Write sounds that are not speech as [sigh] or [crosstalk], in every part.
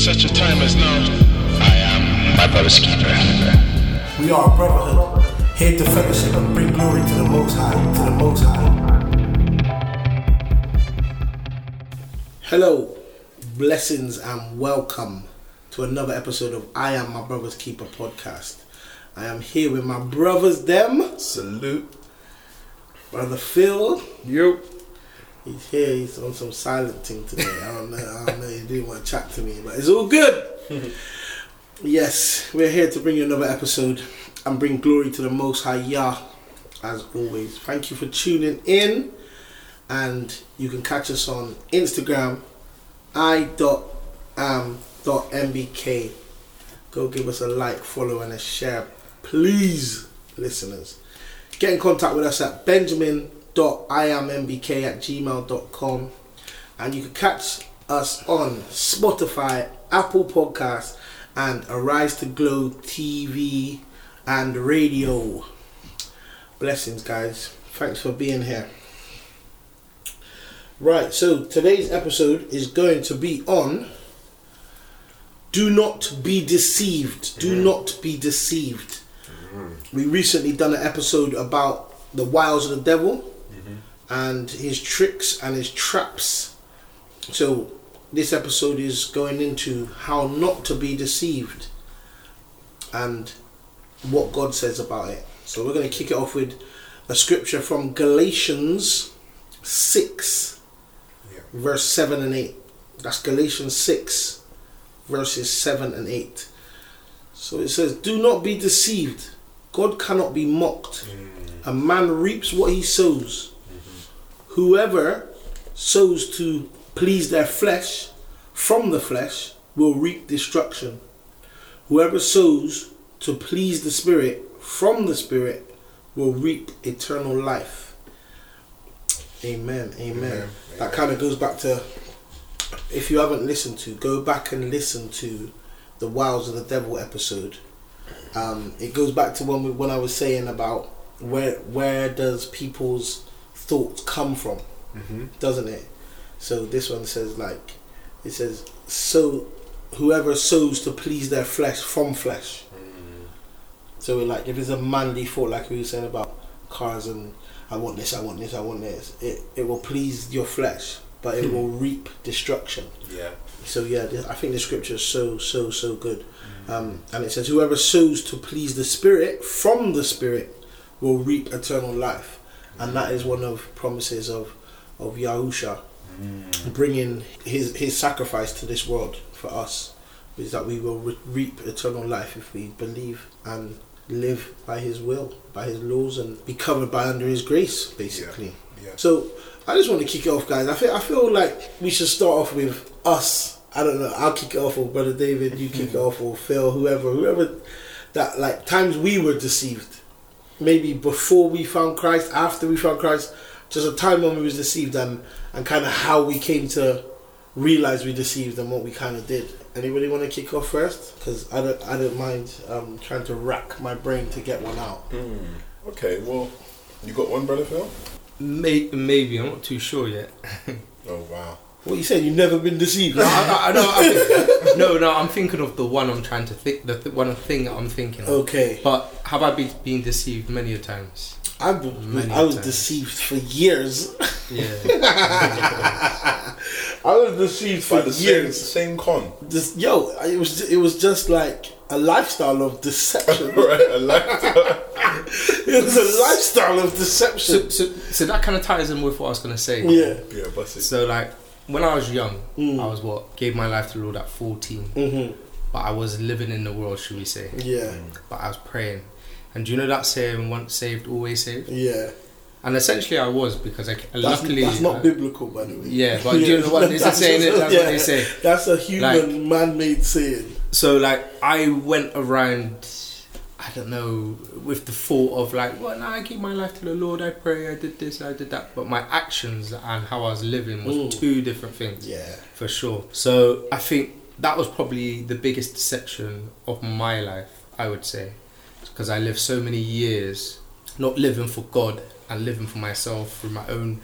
such a time as now, I am my brother's keeper. We are a brotherhood, here to fellowship and bring glory to the Most High, to the Most High. Hello, blessings, and welcome to another episode of I Am My Brother's Keeper podcast. I am here with my brothers, them, Salute. brother Phil. Yo. He's here. He's on some silent thing today. I don't know. I don't know. He didn't want to chat to me, but it's all good. [laughs] yes, we're here to bring you another episode and bring glory to the Most High Yah, as always. Thank you for tuning in, and you can catch us on Instagram, i dot am dot mbk. Go give us a like, follow, and a share, please, listeners. Get in contact with us at benjamin.iammbk at gmail.com and you can catch us on Spotify, Apple Podcasts, and Arise to Glow TV and radio. Blessings, guys. Thanks for being here. Right, so today's episode is going to be on Do Not Be Deceived. Do mm-hmm. not be deceived. Mm-hmm. We recently done an episode about the wiles of the devil and his tricks and his traps. So this episode is going into how not to be deceived and what God says about it. So we're going to kick it off with a scripture from Galatians 6 Yeah. verse 7 and 8. That's Galatians 6 verses 7 and 8. So it says, Do not be deceived. God cannot be mocked. Mm. A man reaps what he sows. Whoever sows to please their flesh from the flesh will reap destruction. Whoever sows to please the Spirit from the Spirit will reap eternal life. Amen. Amen. Amen. That kind of goes back to if you haven't listened to, go back and listen to the Wiles of the Devil episode. Um, it goes back to when we, when I was saying about where where does people's thoughts come from, Mm-hmm. doesn't it? So this one says like it says so whoever sows to please their flesh from flesh. So we're like if it's a manly thought like we were saying about cars and I want this, I want this, I want this, it, it will please your flesh, but it will reap destruction. Yeah. So yeah, I think the scripture is so so so good, um, and it says, "Whoever sows to please the Spirit from the Spirit will reap eternal life," and that is one of promises of of Yahusha mm. bringing his his sacrifice to this world for us, is that we will re- reap eternal life if we believe and live by His will, by His laws, and be covered by under His grace, basically. Yeah. So I just want to kick it off, guys. I feel I feel like we should start off with us. I don't know. I'll kick it off, or brother David, you kick it [laughs] off, or Phil, whoever, whoever. That like times we were deceived, maybe before we found Christ, after we found Christ, just a time when we was deceived, and and kind of how we came to realize we deceived and what we kind of did. Anybody want to kick off first? Because I don't I don't mind um, trying to rack my brain to get one out. Okay, well, you got one, brother Phil? May- maybe I'm not too sure yet. [laughs] Oh, wow. What you saying? You've never been deceived? no, I, I, I know. I, no, no. I'm thinking of the one I'm trying to think. The th- one thing I'm thinking. Of. Okay. But have I been been deceived many a times? I've Many I was times. deceived for years. Yeah. [laughs] I was deceived for the years. same con. Just yo, it was it was just like a lifestyle of deception. [laughs] right, a lifetime. [laughs] it was a lifestyle of deception. so, so that kind of ties in with what I was gonna say. Yeah. yeah, bust it. So like when I was young, Mm. I was what gave my life to the Lord at 14, Mhm. but I was living in the world, should we say? Yeah. But I was praying. And do you know that saying, once saved, always saved? Yeah. And essentially I was because I That's, luckily that's not uh, biblical, by the way. Yeah, but do you know what? [laughs] It's a That's saying, just- that's what they say. That's a human Like- man-made saying. So like I went around, I don't know, with the thought of like, well, now I give my life to the Lord. I pray. I did this. I did that. But my actions and how I was living was Mm. two different things. Yeah. for sure. So I think that was probably the biggest deception of my life. I would say, because I lived so many years not living for God and living for myself through my own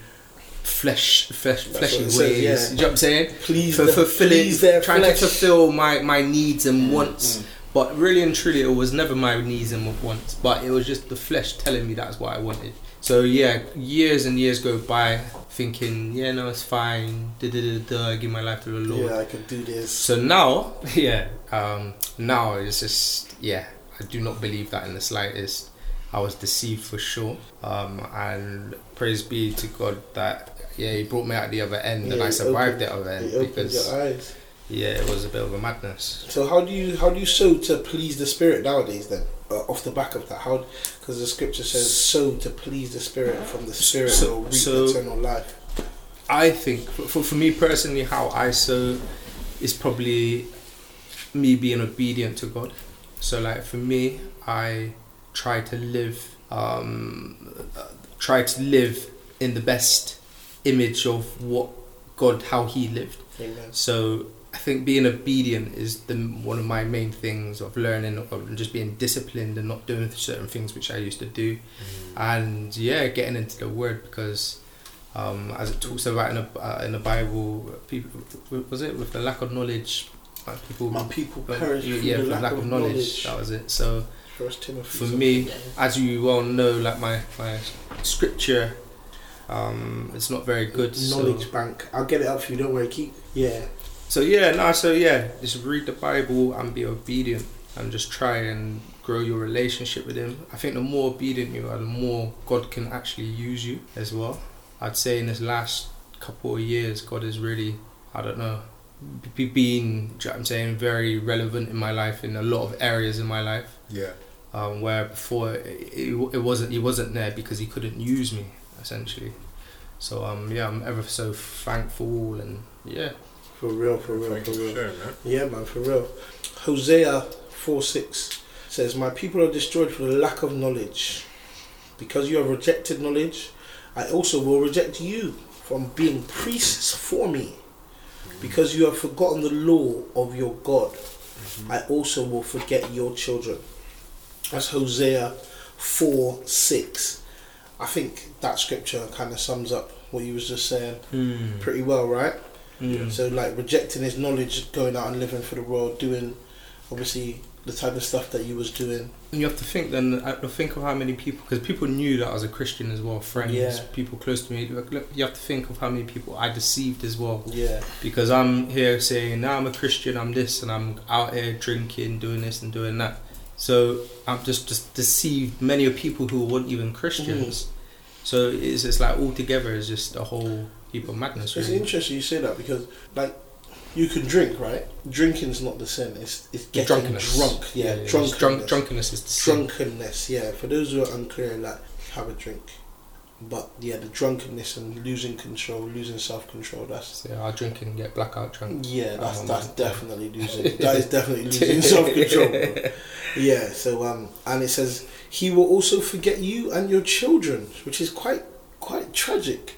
flesh, flesh That's fleshy ways. says, yeah. You know what I'm saying? Please, For the- fulfilling, please trying flesh. to fulfill my my needs and wants. mm. But really and truly, it was never my needs and wants. But it was just the flesh telling me that's what I wanted. So yeah, years and years go by thinking, yeah, no, it's fine. Da da da da. I give my life to the Lord. Yeah, I can do this. So now, [laughs] yeah, um, now it's just yeah. I do not believe that in the slightest. I was deceived for sure, um, and praise be to God that yeah, He brought me out the other end, and I survived opened- the other end because your eyes. Yeah, it was a bit of a madness. So how do you how do you sow to please the spirit nowadays? Then uh, off the back of that, how because the scripture says sow to please the spirit from the spirit So- will reap so- eternal life. I think for, for, me personally, how I sow is probably me being obedient to God. So like for me, I try to live, um, try to live in the best image of what God, how He lived. Amen. So I think being obedient is the one of my main things of learning, of just being disciplined and not doing certain things which I used to do, and yeah, getting into the Word because. Um, as it talks about in the uh, in the Bible, people was it with the lack of knowledge, uh, people My people perish through yeah, the for lack, of knowledge. That was it. So First for me, like as you well know, like my my scripture, um, it's not very good. so- knowledge bank. I'll get it up for you. Don't worry. Keep. Yeah. So yeah, no, so yeah, just read the Bible and be obedient and just try and grow your relationship with him. I think the more obedient you are, the more God can actually use you as well. I'd say in this last couple of years, God has really, I don't know, be, been, do you know I'm saying, very relevant in my life in a lot of areas in my life. Yeah. Um, where before it, it, it wasn't, he wasn't there because he couldn't use me essentially. So um, yeah, I'm ever so thankful and yeah. For real. For real. Thank For real. man. Yeah, man, for real. Hosea 4 6 says, My people are destroyed for the lack of knowledge. Because you have rejected knowledge, I also will reject you from being priests for me. Because you have forgotten the law of your God, I also will forget your children. That's Hosea 4 6. I think that scripture kind of sums up what you was just saying Mm. pretty well, right? Mm. So like rejecting his knowledge, going out and living for the world, doing obviously the type of stuff that you was doing. And you have to think then. I think of how many people, because people knew that I was a Christian as well. Friends, Yeah. people close to me. You have to think of how many people I deceived as well. Yeah, Because I'm here saying, "Now I'm a Christian. I'm this, and I'm out here drinking, doing this and doing that." So I've just just deceived many of people who weren't even Christians. So it's just like all together it's just a whole of madness. it's Really. interesting you say that because like you can drink, right? Drinking's not the sin. It's it's getting drunkenness. drunk. Yeah, it's drunkenness. drunk, drunkenness is the sin. drunkenness. Yeah, for those who are unclear, like have a drink. But yeah, the drunkenness and losing control, losing self control. That's So I'll drink and get blackout drunk. yeah, that's that's definitely losing. [laughs] that is definitely losing self control. Yeah, so um, and it says he will also forget you and your children, which is quite quite tragic,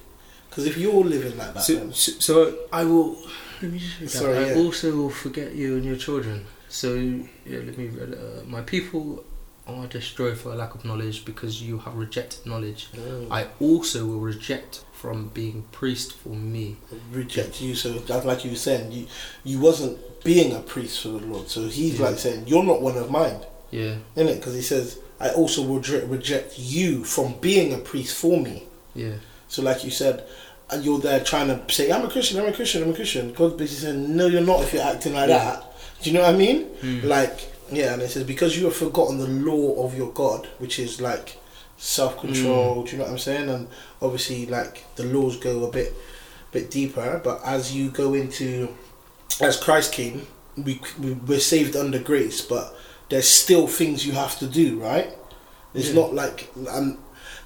because if you're living like that, So, then, so, so I will. Let me just read Sorry, that. I yeah. also will forget you and your children. So yeah, let me. read, Uh, my people are destroyed for a lack of knowledge because you have rejected knowledge. Mm, I also will reject from being priest for me. reject you. So that's like you were saying, you you wasn't being a priest for the Lord. So he's Yeah. like saying you're not one of mine, Yeah, isn't it? Because he says I also will reject you from being a priest for me. yeah, So like you said. And you're there trying to say, I'm a Christian, I'm a Christian, I'm a Christian. God's basically saying, No, you're not if you're acting like Yeah. that. Do you know what I mean? Mm. Like, yeah, and it says, because you have forgotten the law of your God, which is like self control, do you know what I'm saying? And obviously, like, the laws go a bit bit deeper, but as you go into, as Christ came, we, we, we're saved under grace, but there's still things you have to do, right? It's Yeah. not like, um,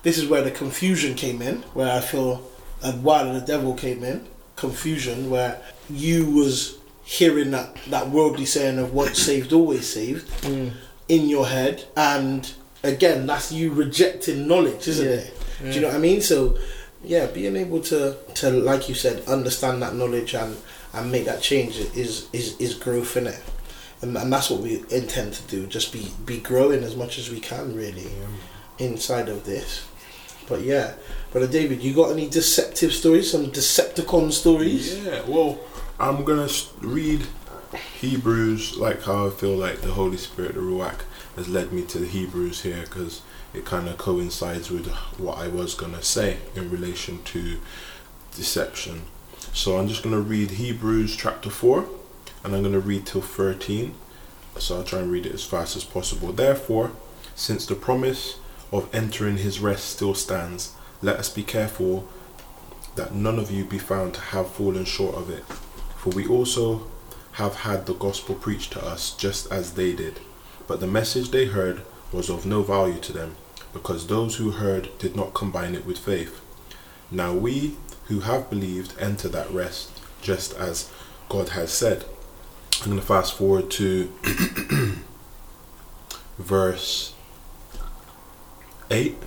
this is where the confusion came in, where I feel, and why the devil came in, confusion, where you was hearing that, that worldly saying of once saved, always saved Mm. in your head, and again, that's you rejecting knowledge, isn't Yeah. it? Do you know what I mean? So, yeah, being able to, to like you said, understand that knowledge and, and make that change is is, is growth in it, and, and that's what we intend to do. Just be be growing as much as we can, really, inside of this. but yeah, brother David, you got any deceptive stories? Some Decepticon stories? Yeah, well, I'm gonna read Hebrews like how I feel like the Holy Spirit, the Ruach, has led me to the Hebrews here because it kind of coincides with what I was gonna say in relation to deception. So I'm just gonna read Hebrews chapter 4 and I'm gonna read till 13. So I'll try and read it as fast as possible. Therefore, since the promise of entering his rest still stands, let us be careful that none of you be found to have fallen short of it. For we also have had the gospel preached to us just as they did. But the message they heard was of no value to them, because those who heard did not combine it with faith. Now we who have believed enter that rest, just as God has said. I'm going to fast forward to [clears throat] verse 8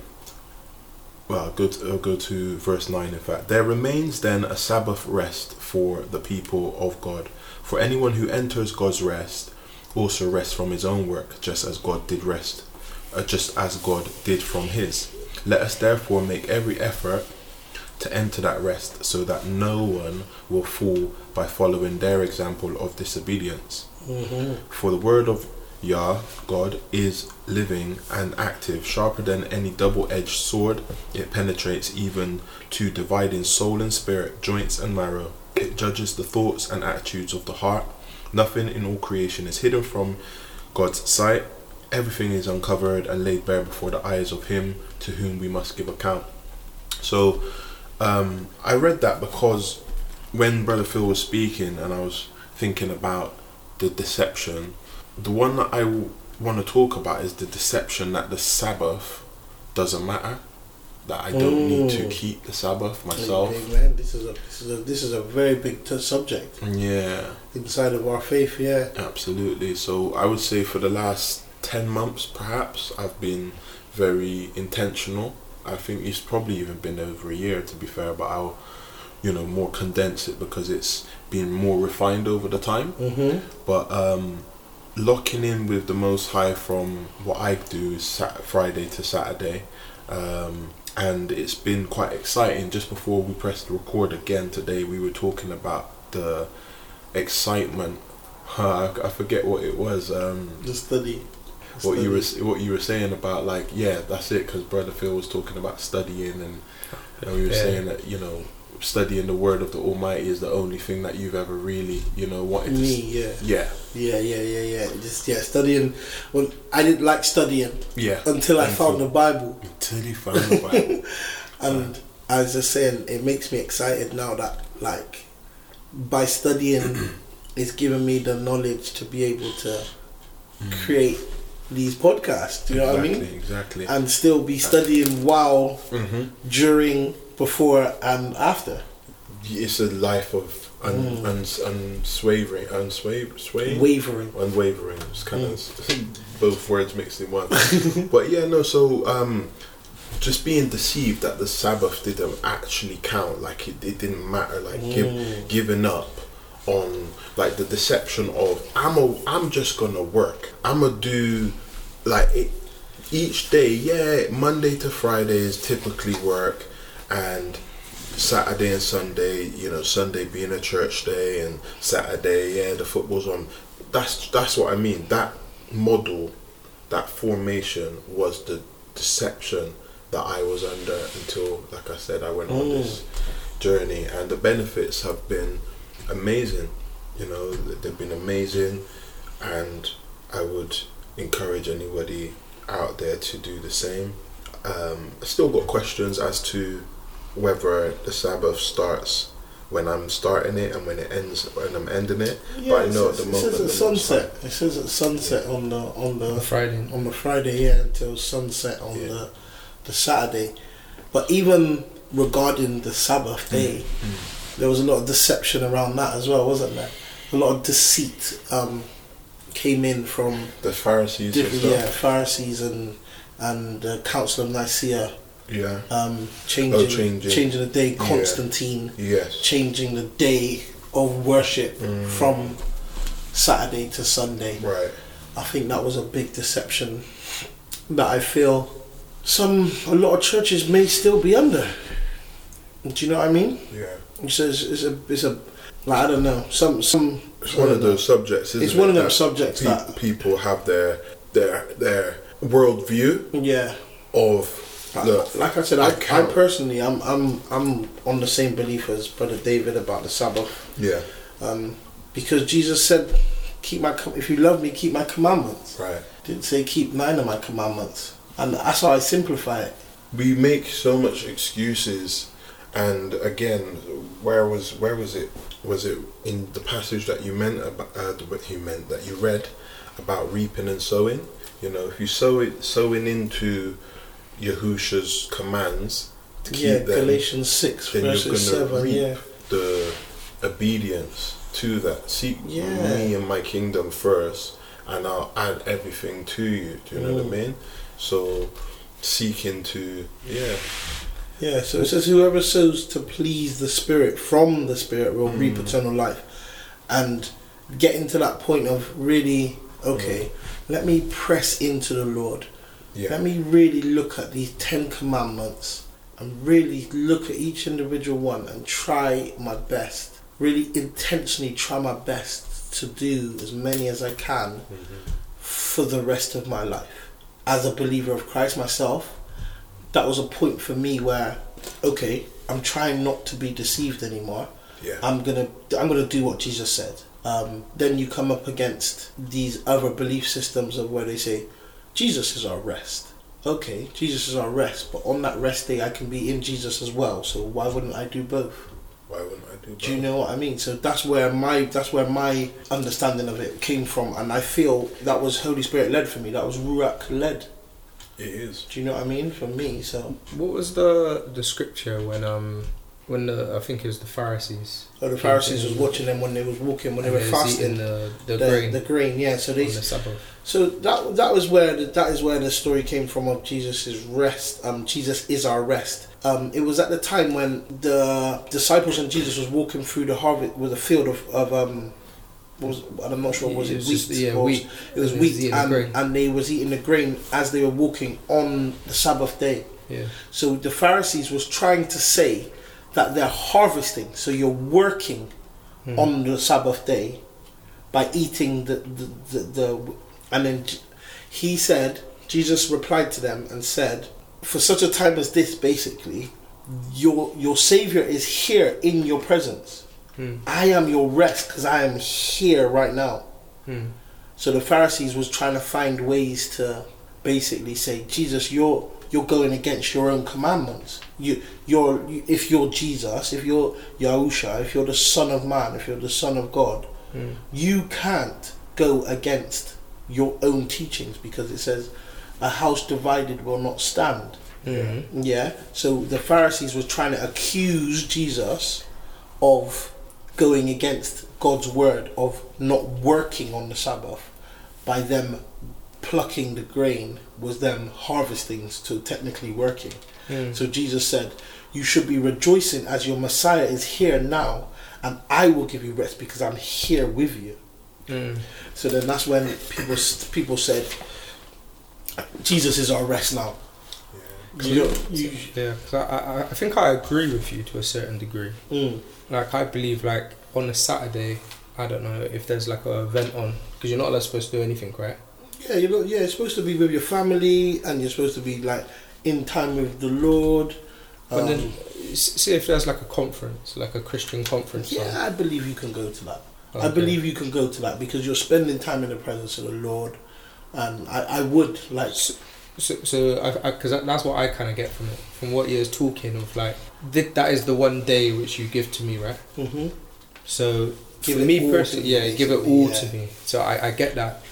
well, go, to, I'll go to verse 9 in fact. There remains then a Sabbath rest for the people of God. For anyone who enters God's rest also rests from his own work, just as God did rest, uh, just as God did from his. Let us therefore make every effort to enter that rest so that no one will fall by following their example of disobedience. For the word of Yah, God, is living and active, sharper than any double edged sword. It penetrates even to dividing soul and spirit, joints and marrow. It judges the thoughts and attitudes of the heart. Nothing in all creation is hidden from God's sight. Everything is uncovered and laid bare before the eyes of Him to whom we must give account. So, um, I read that because when Brother Phil was speaking and I was thinking about the deception, the one that I w- want to talk about is the deception that the Sabbath doesn't matter. That I don't need to Mm. keep the Sabbath myself. Big man, this is a this is a this is a very big t- subject Yeah, inside of our faith. Yeah. absolutely. So I would say for the last 10 months, perhaps, I've been very intentional. I think it's probably even been over a year to be fair, but I'll, you know, more condense it because it's been more refined over the time. Mm-hmm. but um, locking in with the Most High from what I do is Sat- Friday to Saturday, um, and it's been quite exciting. Just before we pressed record again today, we were talking about the excitement. Huh, I, I forget what it was. Um, The study. what you were what you were saying about like yeah, that's it. Because Brother Phil was talking about studying, and, and we were Yeah. saying that you know studying the Word of the Almighty is the only thing that you've ever really you know wanted to. Me, yeah, Yeah, yeah, yeah, yeah, yeah. Just yeah, studying. Well, I didn't like studying yeah. until I found the Bible, Until he found the Bible. [laughs] and as I was just saying, it makes me excited now that like by studying, [clears throat] it's given me the knowledge to be able to create these podcasts. You know what I mean? Exactly. And still be studying while, hmm during, before, and after. It's a life of un, Mm. uns unswavering, sway, Wavering. unwavering. It's kind of Mm. both words mixed in one. [laughs] but yeah, no. So um, just being deceived that the Sabbath didn't actually count, like it, it didn't matter, like Mm. give, giving up on like the deception of I'm a, I'm just gonna work. I'm gonna do like it, each day. Yeah, Monday to Friday is typically work, and Saturday and Sunday, you know, Sunday being a church day, and Saturday, yeah, the football's on. That's that's what I mean. That model, that formation was the deception that I was under until, like I said, I went on this journey, and the benefits have been amazing. You know, they've been amazing, and I would encourage anybody out there to do the same. Um, I still got questions as to whether the Sabbath starts when I'm starting it and when it ends when I'm ending it. but I it know at says, the it says at sunset. It says at sunset on the on the Friday. on the Friday, yeah, until sunset on Yeah. the the Saturday. But even regarding the Sabbath day, Mm. there was a lot of deception around that as well, wasn't there? A lot of deceit um, came in from the Pharisees and different yeah. Pharisees and and the Council of Nicaea Yeah. um, changing, Oh, changing. changing the day. Yeah. Constantine Yes. changing the day of worship Mm. from Saturday to Sunday. Right. I think that was a big deception that I feel some a lot of churches may still be under. Do you know what I mean? Yeah. It's a, it's a, it's a like, I don't know. Some some. It's one of those subjects. Isn't It's it, one of them that subjects pe- that- people have their their their worldview Yeah. of. Look, like I said, I, I I personally, I'm I'm I'm on the same belief as Brother David about the Sabbath, yeah, um, because Jesus said, "Keep my com- if you love me, keep my commandments." right. Didn't say keep nine of my commandments, and that's how I simplify it. we make so much excuses and again where was where was it was it in the passage that you meant about uh, what you meant that you read about reaping and sowing you know if you sow it sowing into Yahusha's commands to keep yeah, them Galatians six then you're verses seven. reap Yeah, the obedience to that seek Yeah. me and my kingdom first and I'll add everything to you do you know what I Mm. mean so seeking to yeah yeah. So it says, "Whoever sows to please the Spirit from the Spirit will reap Mm. eternal life," and getting to that point of really okay. Let me press into the Lord. Yeah Let me really look at these Ten Commandments and really look at each individual one and try my best. Really intentionally try my best to do as many as I can for the rest of my life. As a believer of Christ myself, that was a point for me where, okay, I'm trying not to be deceived anymore. yeah I'm gonna I'm gonna do what Jesus said. Um, then you come up against these other belief systems of where they say Jesus is our rest. Okay, Jesus is our rest, but on that rest day I can be in Jesus as well. So why wouldn't I do both? Why wouldn't I do Do you know what I mean? So that's where my that's where my understanding of it came from, and I feel that was Holy Spirit led for me. That was Ruach led. It is. Do you know what I mean? For me, so What was the the scripture when um when the I think it was the Pharisees oh, the Pharisees was watching them when they was walking when they were fasting. the the, the, grain the grain, yeah. So they the So that that was where the, that is where the story came from of Jesus' rest. Um, Jesus is our rest. Um, it was at the time when the disciples and Jesus was walking through the harvest with a field of, of um, was I'm not sure was It it, was wheat? just- yeah, wheat. It was And was wheat, the and, grain. and they was eating the grain as they were walking on the Sabbath day. Yeah. So the Pharisees was trying to say that they're harvesting. So you're working Hmm. on the Sabbath day by eating the the, the, the and then he said Jesus replied to them and said for such a time as this basically your your savior is here in your presence Hmm. I am your rest because I am here right now Hmm. so the Pharisees was trying to find ways to basically say, Jesus, you're you're going against your own commandments. You you're you, if you're Jesus, if you're Yahusha, if you're the Son of Man, if you're the Son of God, Hmm. you can't go against your own teachings because it says a house divided will not stand. Hmm. Yeah. So the Pharisees were trying to accuse Jesus of going against God's word, of not working on the Sabbath, by them plucking the grain was them harvesting, so technically working. Hmm. So Jesus said, You should be rejoicing as your Messiah is here now, and I will give you rest because I'm here with you. Hmm. So then that's when people people said, Jesus is our rest now. Yeah. You, don't- you, Yeah, 'cause I, I, I think I agree with you to a certain degree. mm, Like I believe, like on a Saturday, I don't know if there's like a event on because you're not allowed supposed to do anything, right? yeah, you know, yeah, you're supposed to be with your family, and you're supposed to be like in time with the Lord. But um, then, see if there's like a conference, like a Christian conference. yeah, I believe you can go to that. on. I believe you can go to that because you're spending time in the presence of the Lord, and I, I would like. So, so I, because that's what I kind of get from it, from what you're talking of, like that is the one day which you give to me, right? hmm So Give for me all personally, yeah, give it all yeah. to me. So I, I get that.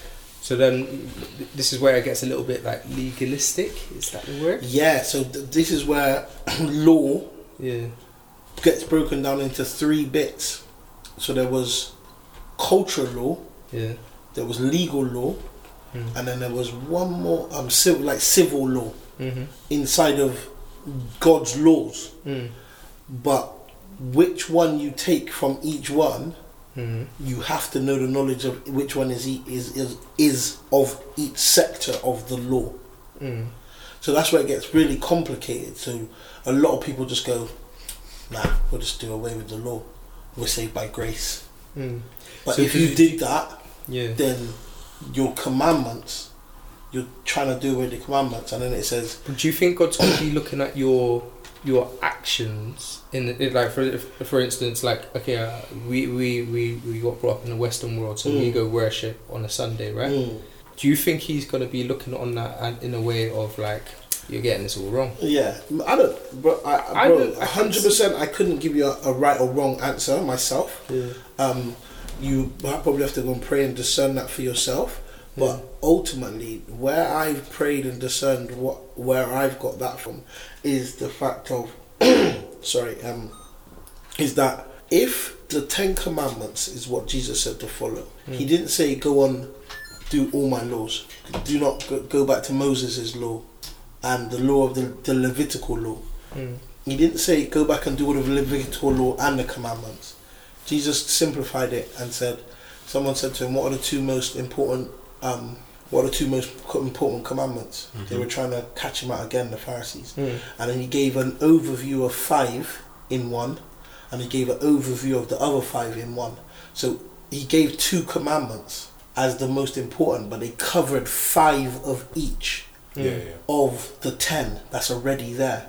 So then, this is where it gets a little bit like legalistic. Is that the word? Yeah, so th- this is where [clears throat] law Yeah. gets broken down into three bits. So there was cultural law, Yeah. there was legal law, Mm. and then there was one more um civil like civil law Mhm. inside of God's laws. Mm. But which one you take from each one, Mm. you have to know the knowledge of which one is is is, is of each sector of the law. Mm. So that's where it gets really complicated. So a lot of people just go, nah, we'll just do away with the law. We're saved by grace. Mm. But So if you you- did that, Yeah. then your commandments, you're trying to do away with the commandments, and then it says, do you think God's going to be looking at your your actions in, the, like for for instance like okay uh, we, we we we got brought up in the Western world so we Mm. go worship on a Sunday right? mm, Do you think He's going to be looking on that and in a way of like you're getting this all wrong? yeah, I don't, bro, I, I bro, don't- I can't 100%, I couldn't give you a, a right or wrong answer myself. Yeah. um, you probably have to go and pray and discern that for yourself. But ultimately, where I've prayed and discerned what where I've got that from is the fact of [clears throat] sorry, um, is that if the Ten Commandments is what Jesus said to follow, he didn't say go on do all my laws. Do not go, back to Moses' law and the law of the, the Levitical law. Mm. He didn't say go back and do all of the Levitical law and the commandments. Jesus simplified it and said, someone said to him, "What are the two most important? Um, what are the two most important commandments?" They were trying to catch him out again, the Pharisees, Mm. and then he gave an overview of five in one, and he gave an overview of the other five in one. So he gave two commandments as the most important, but they covered five of each Yeah, yeah. of the 10 that's already there.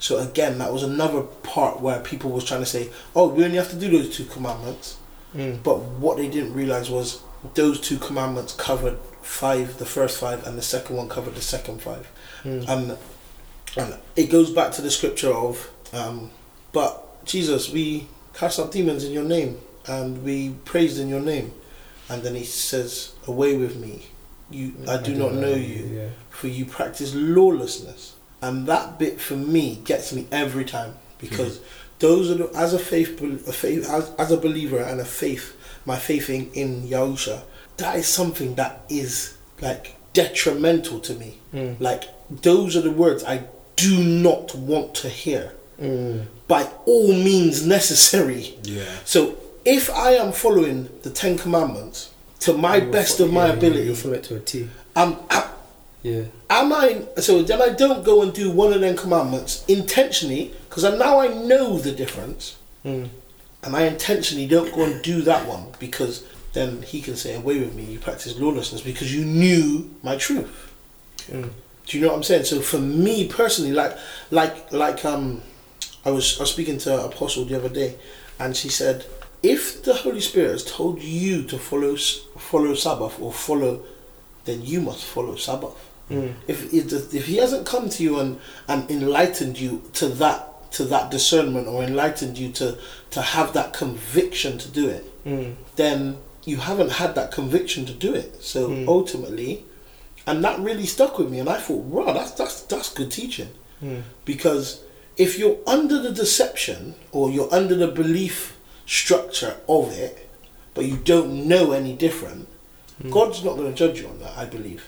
So again, that was another part where people was trying to say, "Oh, we only have to do those two commandments." Mm. But what they didn't realize was those two commandments covered five, the first five, and the second one covered the second five. Mm. And and it goes back to the scripture of, um, "But Jesus, we cast out demons in your name, and we praised in your name," and then he says, "Away with me, you, I do not know you." Yeah. for you practice lawlessness. And that bit for me gets me every time because those are the, as a faith, a faith as, as a believer and a faith, my faith in, in Yahusha, that is something that is like detrimental to me. Mm. Like those are the words I do not want to hear. Mm. By all means necessary. Yeah. So if I am following the Ten Commandments to my You'll best fo- of my yeah, ability, You'll follow it to a T. I'm, I'm Yeah. Am I so then I don't go and do one of them commandments intentionally because now I know the difference, Mm. and I intentionally don't go and do that one because then he can say away with me. You practice lawlessness because you knew my truth. Mm. Do you know what I'm saying? So for me personally, like like like um, I was I was speaking to an Apostle the other day, and she said, if the Holy Spirit has told you to follow follow Sabbath or follow, then you must follow Sabbath. Mm. If if if he hasn't come to you and and enlightened you to that to that discernment or enlightened you to to have that conviction to do it, Mm. then you haven't had that conviction to do it. So Mm. ultimately, and that really stuck with me, and I thought, wow, that's that's that's good teaching Mm. because if you're under the deception or you're under the belief structure of it, but you don't know any different, Mm. God's not going to judge you on that. I believe.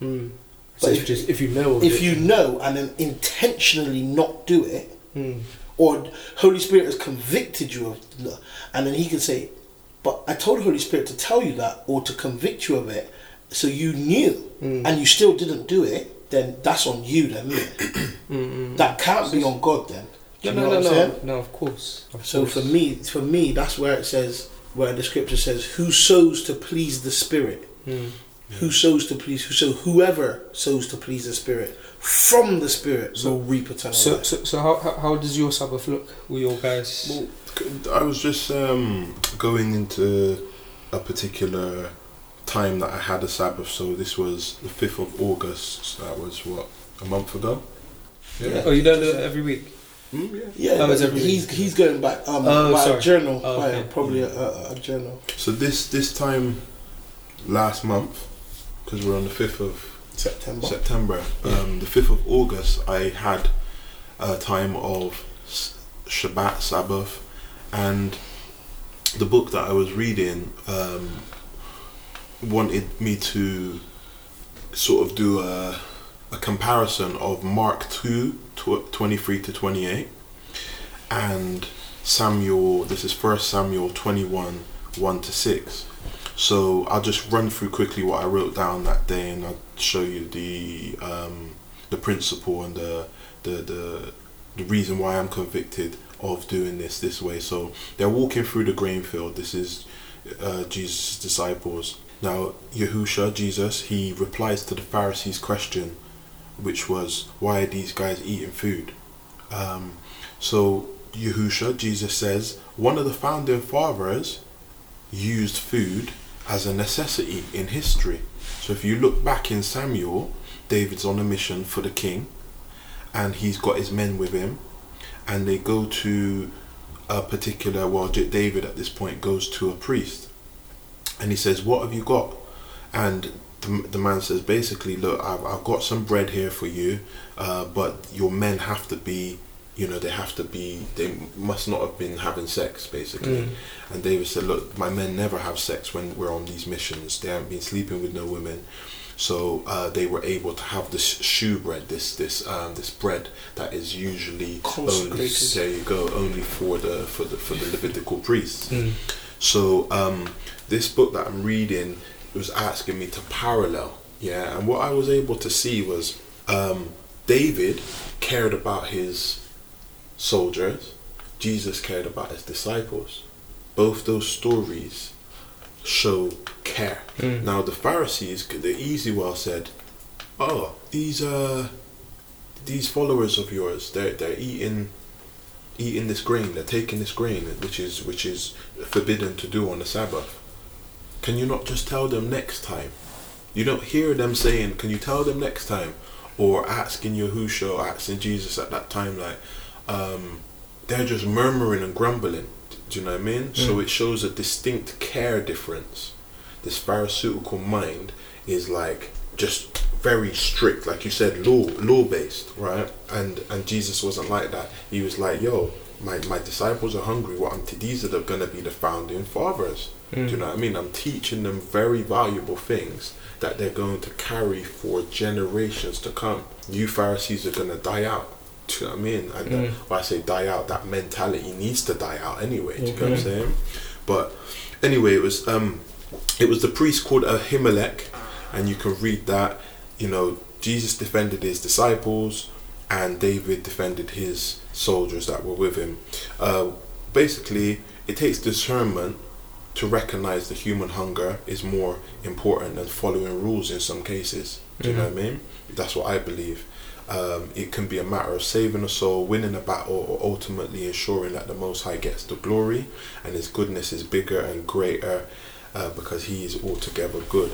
Mm. So But if, just if you know, If it- you know and then intentionally not do it, Mm. or Holy Spirit has convicted you of, and then He can say, "But I told the Holy Spirit to tell you that, or to convict you of it, so you knew, Mm. and you still didn't do it." Then that's on you. Then isn't [clears throat] it? That can't be on God. Then Do no, know no, what no, I'm no, saying? no. Of course. Of So course. for me, for me, that's where it says, where the scripture says, "Who sows to please the Spirit." Mm. Who sows to please? Who so whoever sows to please the Spirit from the Spirit So- will reap eternal So, life. so, so how, how how does your Sabbath look with your guys? Well, c- I was just um, going into a particular time that I had a Sabbath. So this was the fifth of August. So that was what a month ago. Yeah. oh, you don't do it every week. Mm, yeah. Yeah, Oh, but every he's week. he's going back um Oh, by sorry. a journal, Oh, by a, okay. probably a, a, a journal. So this this time last month, because we're on the fifth of September. September, um, the fifth of August, I had a time of Shabbat Sabbath, and the book that I was reading um, wanted me to sort of do a, a comparison of Mark 2, tw- 23 to 28, and Samuel, this is First Samuel 21, 1 to 6. So I'll just run through quickly what I wrote down that day and I'll show you the um, the principle and the the the the reason why I'm convicted of doing this this way. So they're walking through the grain field. This is uh, Jesus' disciples. Now Yahusha, Jesus, he replies to the Pharisees' question, which was, "Why are these guys eating food?" Um, so Yahusha, Jesus says, one of the founding fathers used food as a necessity in history. So if you look back in Samuel, David's on a mission for the king, and he's got his men with him, and they go to a particular. Well, David at this point goes to a priest, and he says, "What have you got?" And the, the man says, basically, look, I've, I've got some bread here for you, uh, but your men have to be you know they have to be they must not have been having sex basically Mm. and david said look my men never have sex when we're on these missions they haven't been sleeping with no women so uh, they were able to have this shoe bread this this um, this bread that is usually only there you go only for the for the for the levitical priests Mm. so um, this book that I'm reading was asking me to parallel, yeah. And what I was able to see was um, David cared about his soldiers. Jesus cared about his disciples. Both those stories show care. Mm. Now the Pharisees, the easy well said, "Oh, these uh, these followers of yours, they're they're eating." eating this grain they're taking this grain which is which is forbidden to do on the sabbath can you not just tell them next time you don't hear them saying can you tell them next time or asking Yahusha or asking Jesus at that time like um, they're just murmuring and grumbling do you know what I mean? So Mm. it shows a distinct care difference. This Pharisaical mind is like just very strict like you said law law based right? And and jesus wasn't like that. He was like yo my, my disciples are hungry. What i'm t- these are the, gonna be the founding fathers. Do you know what i mean? I'm teaching them very valuable things that they're going to carry for generations to come. You pharisees are gonna die out do you know what i mean and Mm. uh, when i say die out that mentality needs to die out anyway do you know what i'm saying but anyway it was um it was the priest called Ahimelech, and you can read that. You know, Jesus defended his disciples, and David defended his soldiers that were with him. Uh, basically, it takes discernment to recognize the human hunger is more important than following rules in some cases. Do you know what I mean? That's what I believe. Um, it can be a matter of saving a soul, winning a battle, or ultimately ensuring that the Most High gets the glory and His goodness is bigger and greater uh, because He is altogether good.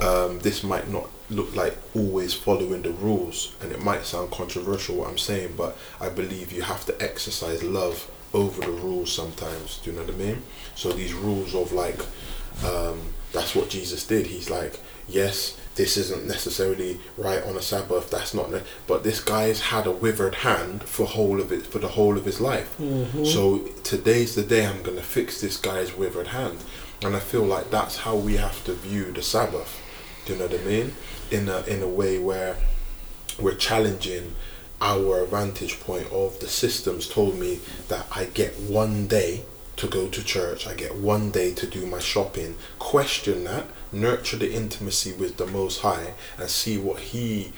Um, this might not look like always following the rules, and it might sound controversial what I'm saying, but I believe you have to exercise love over the rules sometimes. Do you know what I mean? So these rules of like, um, that's what Jesus did. He's like, yes, this isn't necessarily right on a Sabbath. That's not, ne- but this guy's had a withered hand for whole of it for the whole of his life. Mm-hmm. So today's the day I'm gonna fix this guy's withered hand, and I feel like that's how we have to view the Sabbath. Do you know what I mean? In a in a way where we're challenging our vantage point of the systems told me that I get one day to go to church, I get one day to do my shopping. Question that, nurture the intimacy with the Most High, and see what He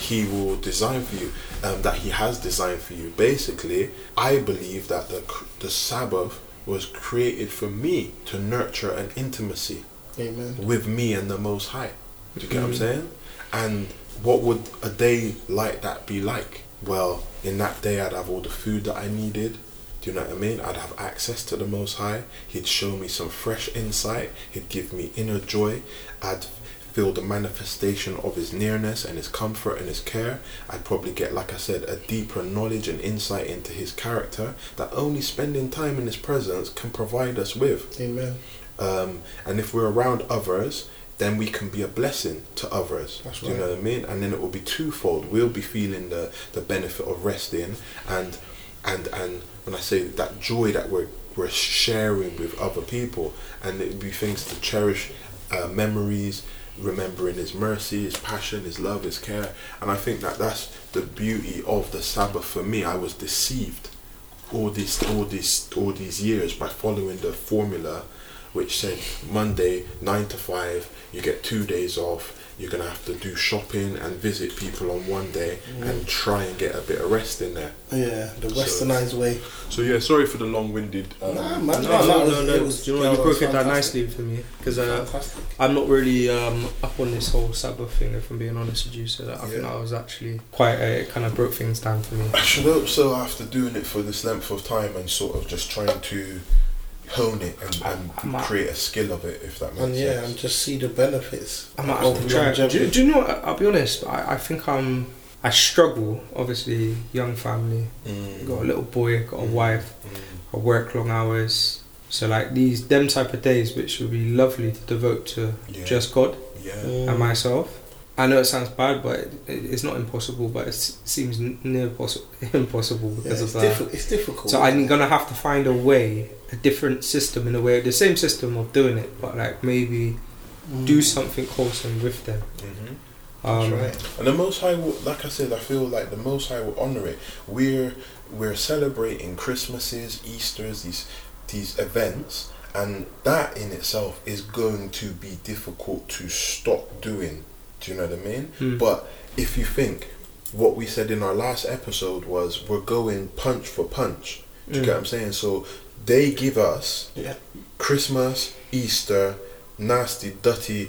He will design for you, um, that He has designed for you. Basically, I believe that the the Sabbath was created for me to nurture an intimacy Amen. with me and the Most High. Do you get what I'm Mhm. saying? And what would a day like that be like? Well, in that day, I'd have all the food that I needed. Do you know what I mean? I'd have access to the Most High. He'd show me some fresh insight. He'd give me inner joy. I'd feel the manifestation of His nearness and His comfort and His care. I'd probably get, like I said, a deeper knowledge and insight into His character that only spending time in His presence can provide us with Amen. um, and if we're around others then we can be a blessing to others That's do you right. know what I mean and then it will be twofold we'll be feeling the, the benefit of resting and and and when I say that joy that we're we're sharing with other people and it would be things to cherish uh, memories remembering his mercy his passion his love his care and I think that that's the beauty of the Sabbath for me I was deceived all these all these all these years by following the formula which said Monday nine to five, you get two days off. You're gonna have to do shopping and visit people on one day and try and get a bit of rest in there. Yeah, the westernized way. So yeah, sorry for the long-winded. Um, Nah, man, No, no, no, no, no, no. Was, you know? You broke it down nicely for me because uh, I'm not really um, up on this whole Sabbath thing, if I'm being honest with you. So that I think Yeah. I was actually quite. Uh, it kind of broke things down for me. I should hope so after doing it for this length of time and sort of just trying to hone it and, and I might- create a skill of it, if that makes sense. And yeah, sense. and just see the benefits I might of have to try. Do, longevity. do you know? What? I'll be honest. I, I think I'm. I struggle. Obviously, young family. Mm. Got a little boy. Got a Mm. wife. Mm. I work long hours. So like these them type of days, which would be lovely to devote to Yeah. just God yeah. Mm. and myself. I know it sounds bad, but it, it's not impossible. But it s- seems n- near possi- [laughs] impossible Yeah, because it's, of that. diffi- it's difficult. So I'm gonna have to find a way, a different system in a way, the same system of doing it, but like maybe Mm. do something wholesome with them. Mhm. Um, right. And the Most High, will, like I said, I feel like the Most High will honor it. We're we're celebrating Christmases, Easter's, these these events, and that in itself is going to be difficult to stop doing. Do you know what I mean? Hmm. But if you think what we said in our last episode was we're going punch for punch. Do you Mm. get what I'm saying? So they give us Yeah. Christmas, Easter, nasty, dirty,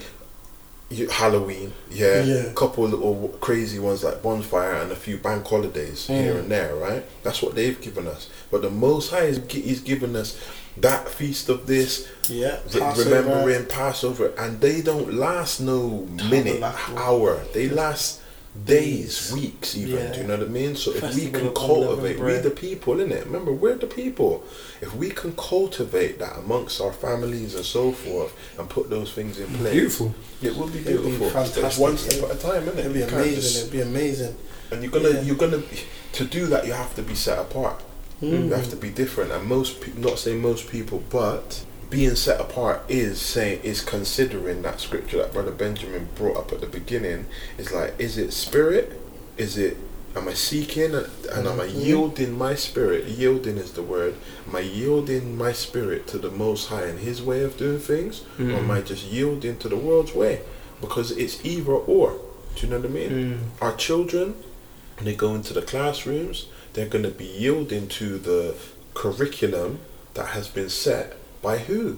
Halloween, yeah, Yeah. couple little crazy ones like bonfire and a few bank holidays here Mm. and there, right? That's what they've given us. But the Most High is He's given us that feast of this, Yeah. Passover. remembering Passover, and they don't last no minute, hour. They last Days. weeks, even. Yeah. Do you know what I mean? So if we can cultivate, we bread. the people, in it. Remember, we're the people. If we can cultivate that amongst our families and so forth, and put those things in place, Beautiful. it will be It'd be beautiful. It's fantastic. one step at a time, innit? It'd be amazing. just- It'd be amazing. and you're gonna, Yeah. you're gonna, to do that, you have to be set apart. Mm. You have to be different, and most, pe- not saying most people, but being set apart is saying is considering that scripture that brother Benjamin brought up at the beginning. Is like, is it spirit? Is it? Am I seeking and, am I Mhm. yielding my spirit? Yielding is the word. Am I yielding my spirit to the Most High and His way of doing things, or Mm. am I just yielding to the world's way? Because it's either or. Do you know what I mean? Mm. our children when they go into the classrooms they're going to be yielding to the curriculum that has been set by who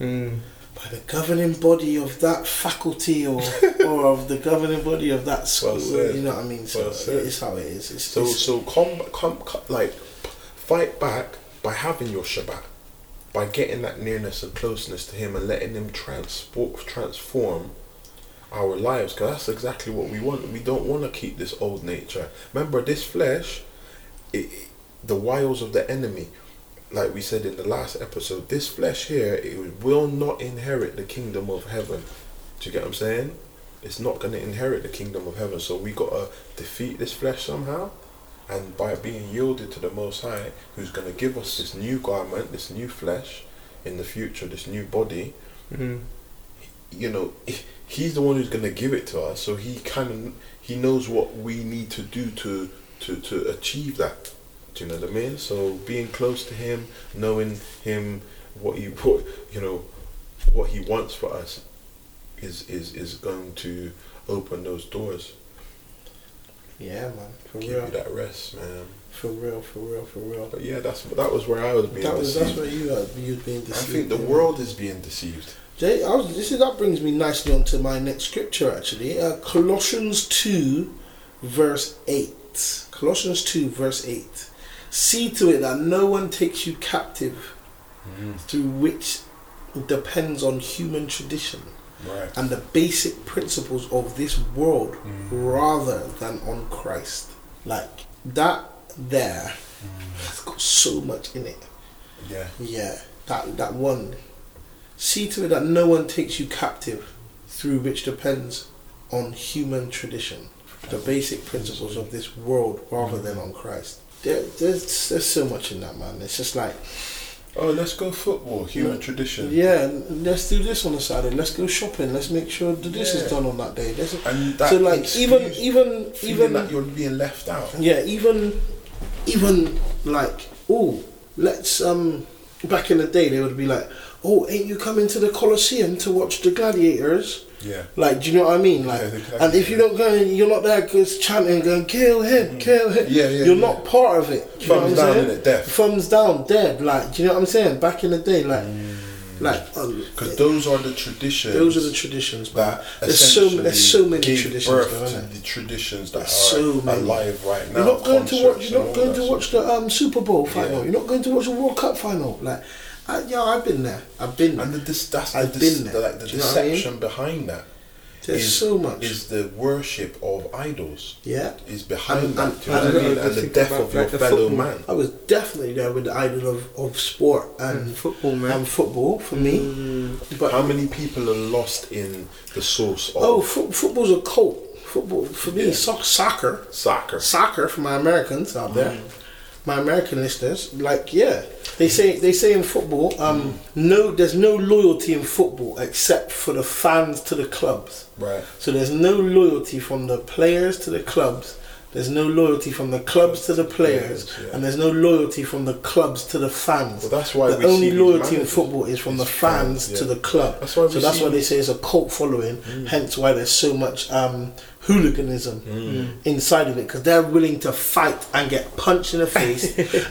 Mm. By the governing body of that faculty or [laughs] or of the governing body of that school. Well you know what I mean? So Well it is how it is. It's, so it's- so come, come come like fight back by having your shabbat by getting that nearness and closeness to him and letting him transport transform our lives because that's exactly what we want we don't want to keep this old nature remember this flesh it, the wiles of the enemy like we said in the last episode this flesh here it will not inherit the kingdom of heaven. Do you get what i'm saying? It's not going to inherit the kingdom of heaven. So we got to defeat this flesh somehow. And by being yielded to the most high who's going to give us this new garment this new flesh in the future this new body Mm. you know he's the one who's going to give it to us. So he kind of he knows what we need to do to to to achieve that do you know what i mean so being close to him knowing him what he [laughs] put, you know what he wants for us is is is going to open those doors yeah, man, for give real, you that rest man for real, for real, for real. but yeah that's that was where i was being That was that's where you are. You'd been i think the yeah. world is being deceived Jay, I was, this is, that brings me nicely onto my next scripture actually. Uh, Colossians 2, verse 8. Colossians 2, verse 8. See to it that no one takes you captive mm. through which depends on human tradition right and the basic principles of this world mm. rather than on Christ. Like that there mm. has got so much in it. yeah Yeah, that that one. See to it that no one takes you captive, through which depends on human tradition, the basic principles of this world, rather than on Christ. There, there's there's so much in that man. It's just like oh let's go football human Yeah. tradition yeah, let's do this on the Saturday. Let's go shopping. Let's make sure that this Yeah. is done on that day. Let's, and that so like even even even that you're being left out Yeah, even even like oh, let's um back in the day they would be like, oh, ain't you coming to the Colosseum to watch the gladiators? Yeah. Like, do you know what I mean? Like, Yeah, exactly. and if you don't go, and you're not there because chanting, going, kill him, kill him. Mm. Yeah, yeah, You're yeah. not part of it. Thumbs down, saying? innit? Thumbs down, dead. Like, do you know what I'm saying? Back in the day, like, like, um, Because those are the traditions. those are the traditions. that There's so there's so many traditions. birth the traditions that There's are so many. alive right now. You're not going to watch. You're not going to watch the um, Super Bowl final. You're not going to watch the World Cup final. Like, I, yeah, I've been there. I've been there. And the dis- that's I've dis- been there. the, like the Do you know what I mean? deception behind that. There's is- so much. is the worship of idols. yeah. Is behind And- that. and- do and I mean? I And the death of your like, fellow football. man. I was definitely there with the idol of, of sport and And football, man. and football for me. Mm. But How many people are lost in the source of oh, fo- football's a cult. Football for me, Yeah. soc- soccer, soccer? soccer for my Americans out there, Mm. my American listeners. Like, yeah, they say they say in football, um, no, there's no loyalty in football except for the fans to the clubs. Right. So there's no loyalty from the players to the clubs. There's no loyalty from the clubs to the players, Players, yeah. and there's no loyalty from the clubs to the fans. Well, that's why the only loyalty in football is from the fans fans, to the club. That's why so that's Mm. why they say it's a cult following. Hence why there's so much um, hooliganism Mm. inside of it because they're willing to fight and get punched in the face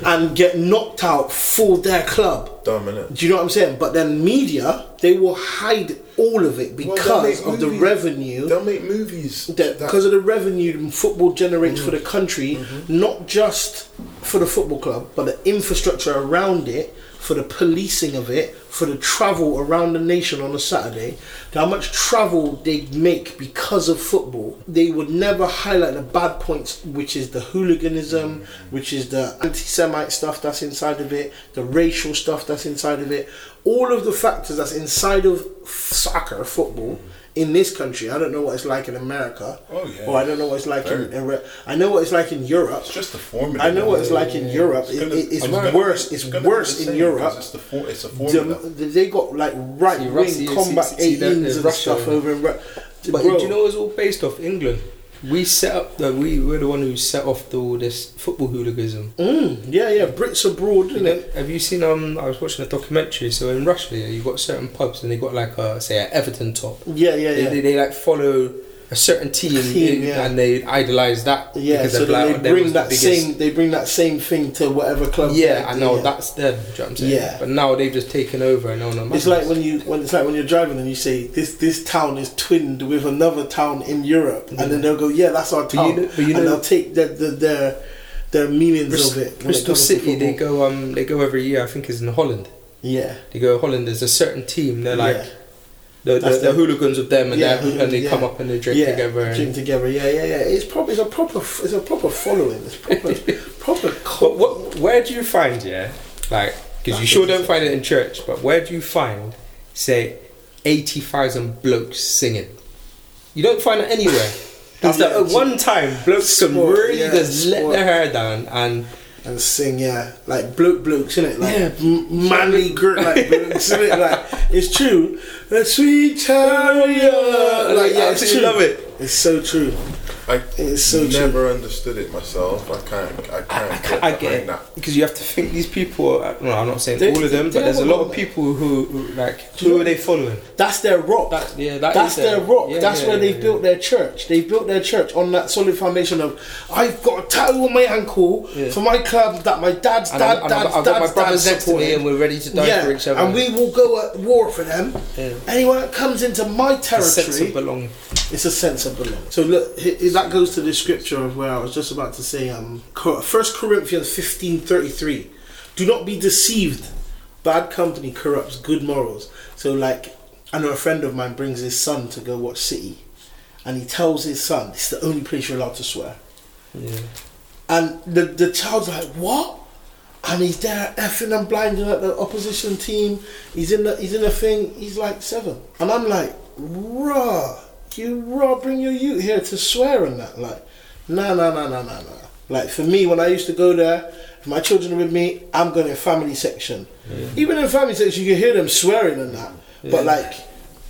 [laughs] and get knocked out for their club. Dumb, innit? Do you know what I'm saying? But then media, they will hide all of it because make of the revenue. They'll make movies. That, that- because of the revenue football generates Mm. for the country, Mm-hmm. not just for the football club, but the infrastructure around it, for the policing of it, for the travel around the nation on a Saturday, how much travel they make because of football. They would never highlight the bad points, which is the hooliganism, which is the anti-Semite stuff that's inside of it, the racial stuff that's inside of it, all of the factors that's inside of soccer, football. In this country, I don't know what it's like in America, Oh, yeah. or I don't know what it's like in, in. I know what it's like in Europe. It's just the formula. I know what it's like in Europe. It's gonna- it- it's it's gonna- worse. It's gonna be worse the in Europe. It's the for, It's a The- formula. they got like right wing combat see- see that 18s and Russia. stuff over in. But Bro, do you know it's all based off England? We set up the we were the one who set off the, all this football hooliganism. Mm, yeah, yeah. Brits abroad, isn't it? have you seen? Um, I was watching a documentary. So in Russia, yeah, you have got certain pubs and they got like a say an Everton top. Yeah, yeah, They, yeah. they, they like follow a certain team, Team, in- yeah. and they idolize that. yeah, because so they bring was the that same. They bring that same thing to whatever club. Yeah, I know yeah. that's them. Do you know what I'm saying? Yeah. But now they've just taken over and no one It's like when you when it's like when you're driving and you say this this town is twinned with another town in Europe, and then they'll go, yeah, that's our But you town, know- but you and they'll take their their their, their meanings of it. it Bristol to City, they go um they go every year. I think it's in Holland. Yeah, They go Holland. There's a certain team. They're like yeah. The, the, the hooligans of them, and Yeah, they're, and they yeah. come up and they drink yeah, together. And, drink together. Yeah, yeah, yeah. It's proper. It's a proper. It's a proper following. It's proper. [laughs] proper. But Cult. what? Where do you find yeah, like because you sure don't find it in church, but where do you find say eighty thousand blokes singing? You don't find it anywhere. That's Yeah, the one time blokes can really yeah, just let their hair down and and sing, yeah, like bloke blokes, innit? Like Yeah. m- manly girt like [laughs] blokes, innit? Like it's true. The sweet chariot, like yeah, it's true. love it. It's so true. I It's so true. never understood it myself. I can't. I can't. I, ca- I get it that. because you have to think these people. Are, no, I'm not saying They- all of them, they but there's a lot of people who, who like who are they following? That's their rock. That- yeah, that That's their their- rock. yeah, That's yeah, where yeah, they've yeah. built their church. They've built their church on that solid foundation of I've got a tattoo on my ankle Yeah. for my club that my dad's And, dad, I, and dad's, I've, got- dad's my dad brothers next to me, supported. and we're ready to die yeah, for each other. and we will go at war for them. Yeah. Anyone that comes into my a sense of territory, belonging. it's a sense of belonging. So look, hi- hi- that goes to the scripture of where I was just about to say, um, First Corinthians fifteen thirty three. Do not be deceived. Bad company corrupts good morals. So like, I know a friend of mine brings his son to go watch City, and he tells his son it's the only place you're allowed to swear. Yeah. And the the child's like, what? And he's there effing and blinding at the opposition team. He's in the he's in the thing. He's like seven, and I'm like, raw, you raw, bring your youth here to swear and that. Like, nah, nah, nah, nah, nah, nah. Like for me, when I used to go there, if my children are with me, I'm going in family section. Even in family section, you can hear them swearing and that. Yeah. But like,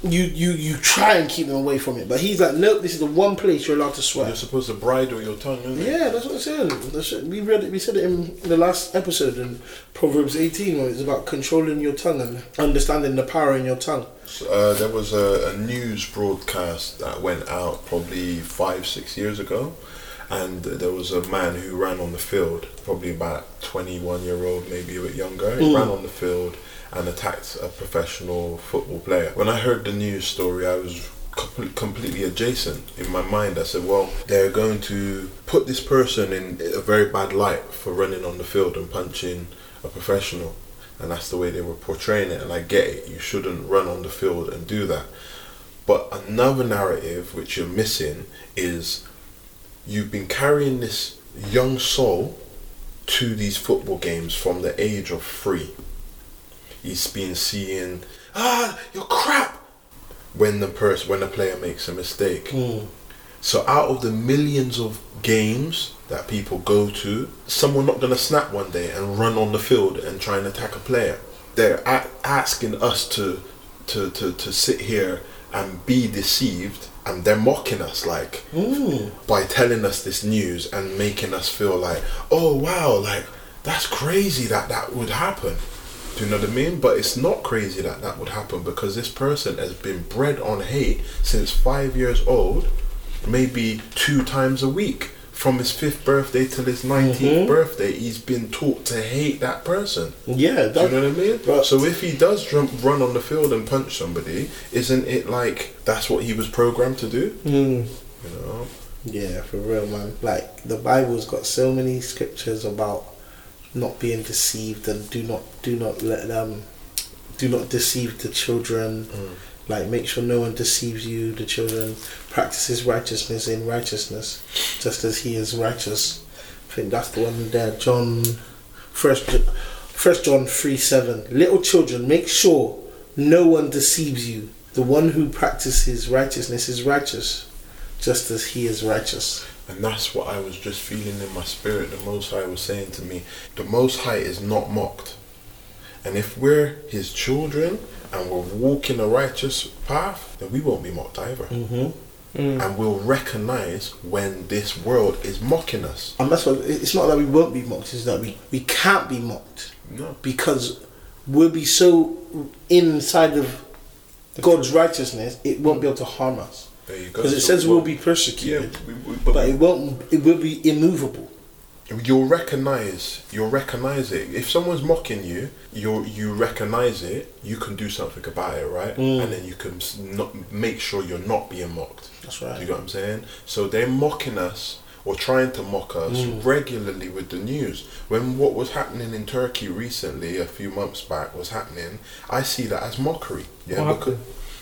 you you you try and keep them away from it. But he's like, nope, this is the one place you're allowed to swear. You're supposed to bridle your tongue, isn't it? Yeah, that's what I'm saying. That's it. We read it. We said it in the last episode in Proverbs 18, where it's about controlling your tongue and understanding the power in your tongue. Uh, there was a, a news broadcast that went out probably five, six years ago, and there was a man who ran on the field, probably about 21 year old, maybe a bit younger. He Mm. ran on the field and attacked a professional football player. When I heard the news story, I was com- completely adjacent in my mind. I said, well, they're going to put this person in a very bad light for running on the field and punching a professional. And that's the way they were portraying it. And i get it. You shouldn't run on the field and do that. But another narrative which you're missing is you've been carrying this young soul to these football games from the age of three he's been seeing ah you're crap when the person when the player makes a mistake so out of the millions of games that people go to, someone not gonna snap one day and run on the field and try and attack a player. They're a- asking us to, to to to sit here and be deceived, and they're mocking us like by telling us this news and making us feel like, oh wow, like that's crazy that that would happen. Do you know what I mean? But it's not crazy that that would happen because this person has been bred on hate since five years old, maybe two times a week. From his fifth birthday till his 19th birthday, he's been taught to hate that person. Yeah, Do you know what I mean? But- so if he does jump, run on the field and punch somebody, isn't it like that's what he was programmed to do? Mm. You know? Yeah, for real, man. Like the Bible's got so many scriptures about not being deceived and do not do not let them do not deceive the children. Mm. Like make sure no one deceives you. The children practices righteousness in righteousness, just as he is righteous. I think that's the one there. John, first, First John three seven. Little children, make sure no one deceives you. The one who practices righteousness is righteous, just as he is righteous. And that's what I was just feeling in my spirit. The Most High was saying to me, the Most High is not mocked. And if we're His children and we're walking a righteous path, then we won't be mocked either. Mm-hmm. And we'll recognize when this world is mocking us. And that's what it's not that we won't be mocked; it's that we we can't be mocked No. because we'll be so inside of God's righteousness, it won't be able to harm us. There you go. Because it So says we'll we'll- be Yeah, persecuted, we, we, but but it won't. It will be immovable. you'll recognize you'll recognize it if someone's mocking you you you recognize it you can do something about it right Mm. and then you can not make sure you're not being mocked That's do you right. get what i'm saying so they're mocking us or trying to mock us Mm. regularly with the news when what was happening in turkey recently a few months back was happening i see that as mockery yeah What because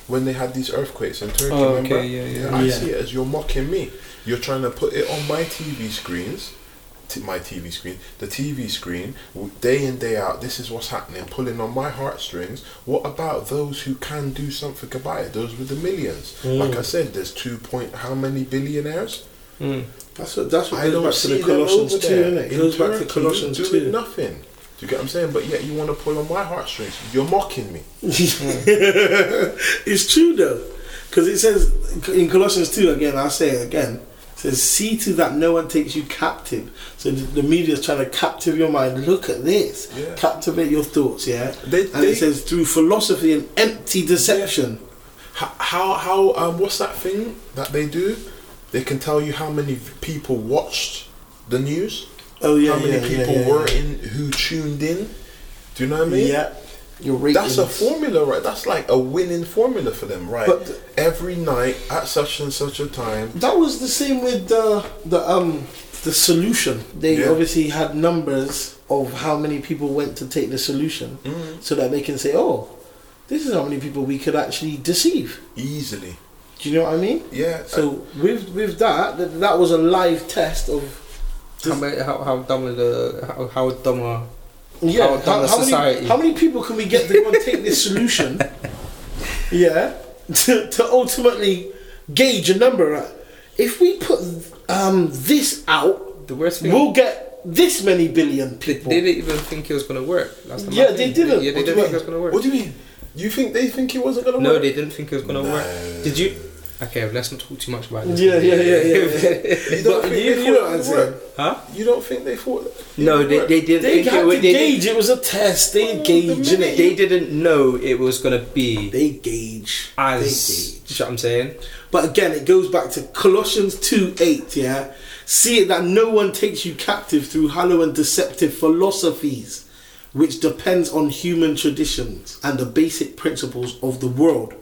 when they had these earthquakes in Turkey, Oh, remember? okay, yeah, yeah. I Yeah. see it as you're mocking me. You're trying to put it on my TV screens, t- my TV screen, the TV screen, day in day out. This is what's happening, pulling on my heartstrings. What about those who can do something about it? Those with the millions. Mm. Like I said, there's two point how many billionaires? Mm. That's what. That's what I goes don't back to the them Colossians over two, there innit? It in goes back to Colossians doing two. nothing. Do you get what I'm saying? But yet you want to pull on my heartstrings. You're mocking me. [laughs] it's true though, because it says in Colossians two again. I'll say it again. It says, "See to that no one takes you captive." So the, media is trying to captive your mind. Look at this, Yeah. captivate your thoughts. Yeah, They- and they- it says through philosophy and empty deception. How, how, how um, what's that thing that they do? They can tell you how many people watched the news, Oh yeah, how many yeah, people yeah, were in, who tuned in. Do you know what I mean? Yeah, your ratings. That's a formula, right? That's like a winning formula for them, right? But th- Every night at such and such a time. That was the same with the the um the solution. They Yeah. obviously had numbers of how many people went to take the solution, Mm. so that they can say, "Oh, this is how many people we could actually deceive." Easily, Do you know what I mean? yeah. So with with that, that, that was a live test of How, many, how, how dumb are the how, how dumb are yeah. How dumb a many, society. how many people can we get to go and take this solution? [laughs] yeah, to, to ultimately gauge a number. If we put um, this out, the worst thing? we'll get this many billion they, people. they didn't even think it was gonna work. That's the Yeah, they didn't. Yeah, they What didn't you think it was gonna work. What do you mean? You think they think it wasn't gonna No, work? No, they didn't think it was gonna work. Did you? Okay, let's not talk too much about this. Yeah, yeah, yeah, yeah. [laughs] You don't but think you, they you know thought what it would work? Huh? You don't think they thought? it No, they, work? they didn't They think it had would. to They, gauge. didn't- It was a test. They Oh, the gauge minute it. they didn't know it was gonna be They gauge. as. They You gauge. know what I'm saying? But again, it goes back to Colossians 2 8, yeah? See it that no one takes you captive through hollow and deceptive philosophies, which depends on human traditions and the basic principles of the world,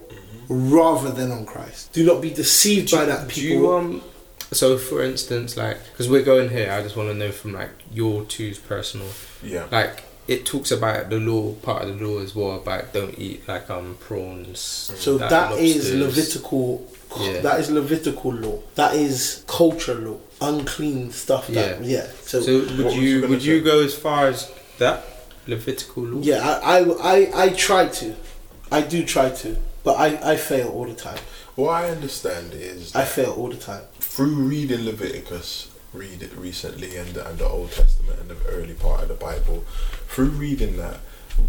rather than on Christ. Do not be deceived by that, Do people. you um? So, for instance, like, because we're going here, I just want to know from like your two's personal, Yeah. like, it talks about the law, part of the law as well, about don't eat like um prawns. so like that is. Levitical. Yeah. That is Levitical law. That is culture law. Unclean stuff. That, Yeah. yeah. So, So, would you you gonna would you go as far as that Levitical law? yeah, I, I, I, I try to. I do try to. But I, I fail all the time. What I understand is I fail all the time. through reading Leviticus, read it recently, and the, and the Old Testament and the early part of the Bible, through reading that,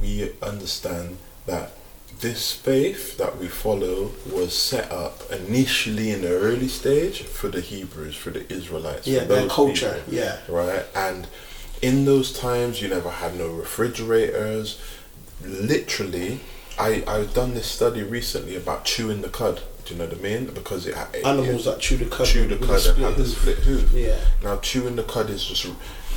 we understand that this faith that we follow was set up initially in the early stage for the Hebrews, for the Israelites, Yeah, their culture. people, Yeah. right? And in those times, you never had no refrigerators. Literally, I I've done this study recently about chewing the cud. Do you know what I mean? Because it, it Animals that chew the cud. chew the cud and have the split hoof. Yeah. Now chewing the cud is just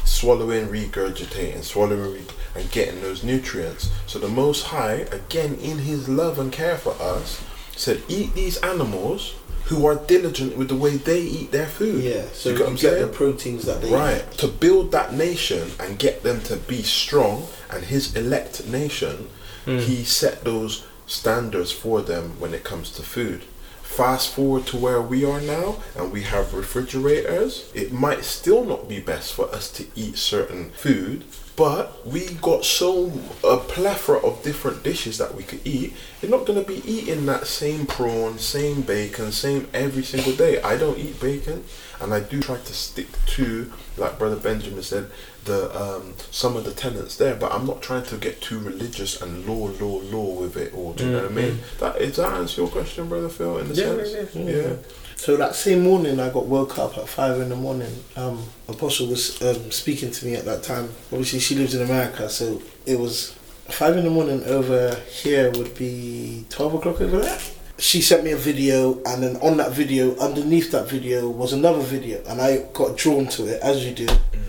swallowing, regurgitating, swallowing, and getting those nutrients. So the Most High, again in His love and care for us, said, "Eat these animals who are diligent with the way they eat their food." Yeah. So you you, get get the proteins that they Right, to build that nation and get them to be strong and his elect nation, Mm. he set those standards for them when it comes to food. Fast forward to where we are now and we have refrigerators, it might still not be best for us to eat certain food, but we got so a plethora of different dishes that we could eat. You're not gonna be eating that same prawn, same bacon, same every single day. I don't eat bacon and I do try to stick to, like Brother Benjamin said, the um, some of the tenets there. But I'm not trying to get too religious and law, law, law with it all. Do you know what I mean? That is that answer your question, Brother Phil? In a Yeah, sense, yeah, yeah. So that same morning, I got woke up at five in the morning. Um, Apostle was um, speaking to me at that time. Obviously, she lives in America, so it was five in the morning over here would be twelve o'clock over there. She sent me a video, and then on that video, underneath that video, was another video, and I got drawn to it as you do. Mm.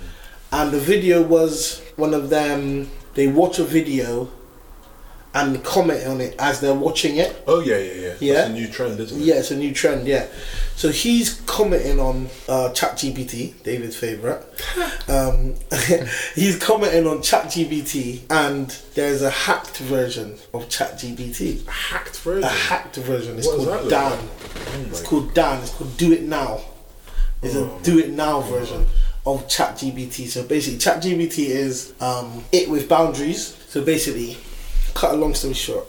And the video was one of them. They watch a video and comment on it as they're watching it. Oh yeah, yeah, yeah. Yeah. That's a new trend, isn't it? Yeah, it's a new trend. Yeah, so he's commenting on uh, ChatGPT, David's favorite. [laughs] um, [laughs] he's commenting on ChatGPT, and there's a hacked version of ChatGPT. A hacked version. A hacked version. It's What called Dan. like? Oh It's called Dan. It's called Do It Now. It's Oh a Do It Now version of ChatGPT. So basically, ChatGPT is um, it with boundaries. So basically, cut a long story short,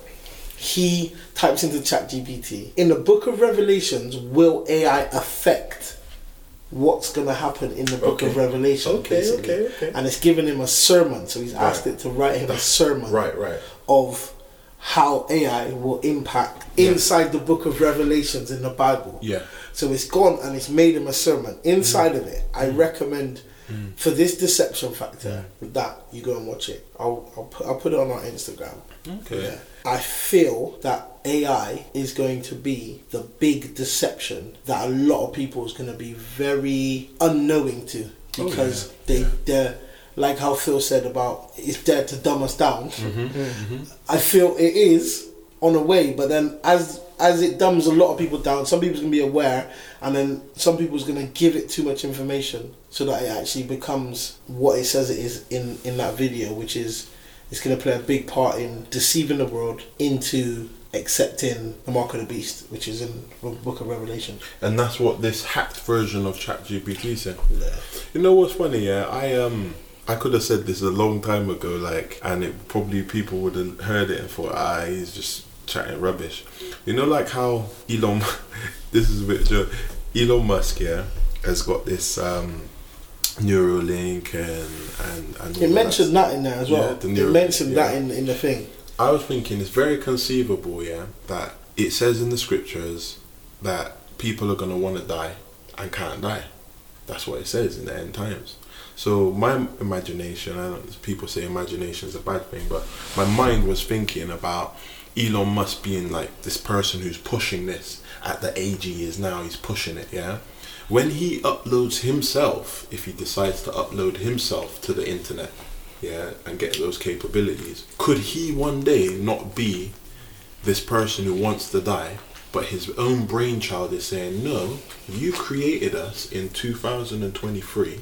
he types into ChatGPT in the Book of Revelations. Will AI affect what's going to happen in the Book of Revelation? Okay, basically? okay, okay. And it's given him a sermon. So he's asked Right. it to write him a sermon Right, right. of how AI will impact Yeah. inside the book of Revelations in the Bible. Yeah. So it's gone and it's made him a sermon. Inside mm-hmm. of it, I mm-hmm. recommend Mm. for this deception factor that you go and watch it. I'll I'll put, I'll put it on our Instagram. Okay. Yeah. I feel that AI is going to be the big deception that a lot of people is going to be very unknowing to Oh, because yeah. they Yeah. they're like how Phil said about it's there to dumb us down. Mm-hmm. I feel it is on a way, but then as as it dumbs a lot of people down, some people's gonna be aware, and then some people's gonna give it too much information so that it actually becomes what it says it is in in that video, which is it's gonna play a big part in deceiving the world into accepting the mark of the beast, which is in the book of Revelation. And that's what this hacked version of ChatGPT said. Yeah. You know what's funny? Yeah, I um, I could have said this a long time ago, like, and it probably people would have heard it and thought, ah, he's just chatting rubbish. You know, like how Elon, [laughs] this is a bit joke. Elon Musk, yeah, has got this um, Neuralink and and and It mentioned that in there as well. Yeah, the it mentioned that in in the thing. I was thinking it's very conceivable, yeah, that it says in the scriptures that people are gonna want to die and can't die. That's what it says in the end times. So my imagination, I don't, people say imagination is a bad thing, but my mind was thinking about Elon Musk being like this person who's pushing this at the age he is now. He's pushing it, yeah. When he uploads himself, if he decides to upload himself to the internet, yeah, and get those capabilities, could he one day not be this person who wants to die, but his own brainchild is saying, No, you created us in 2023.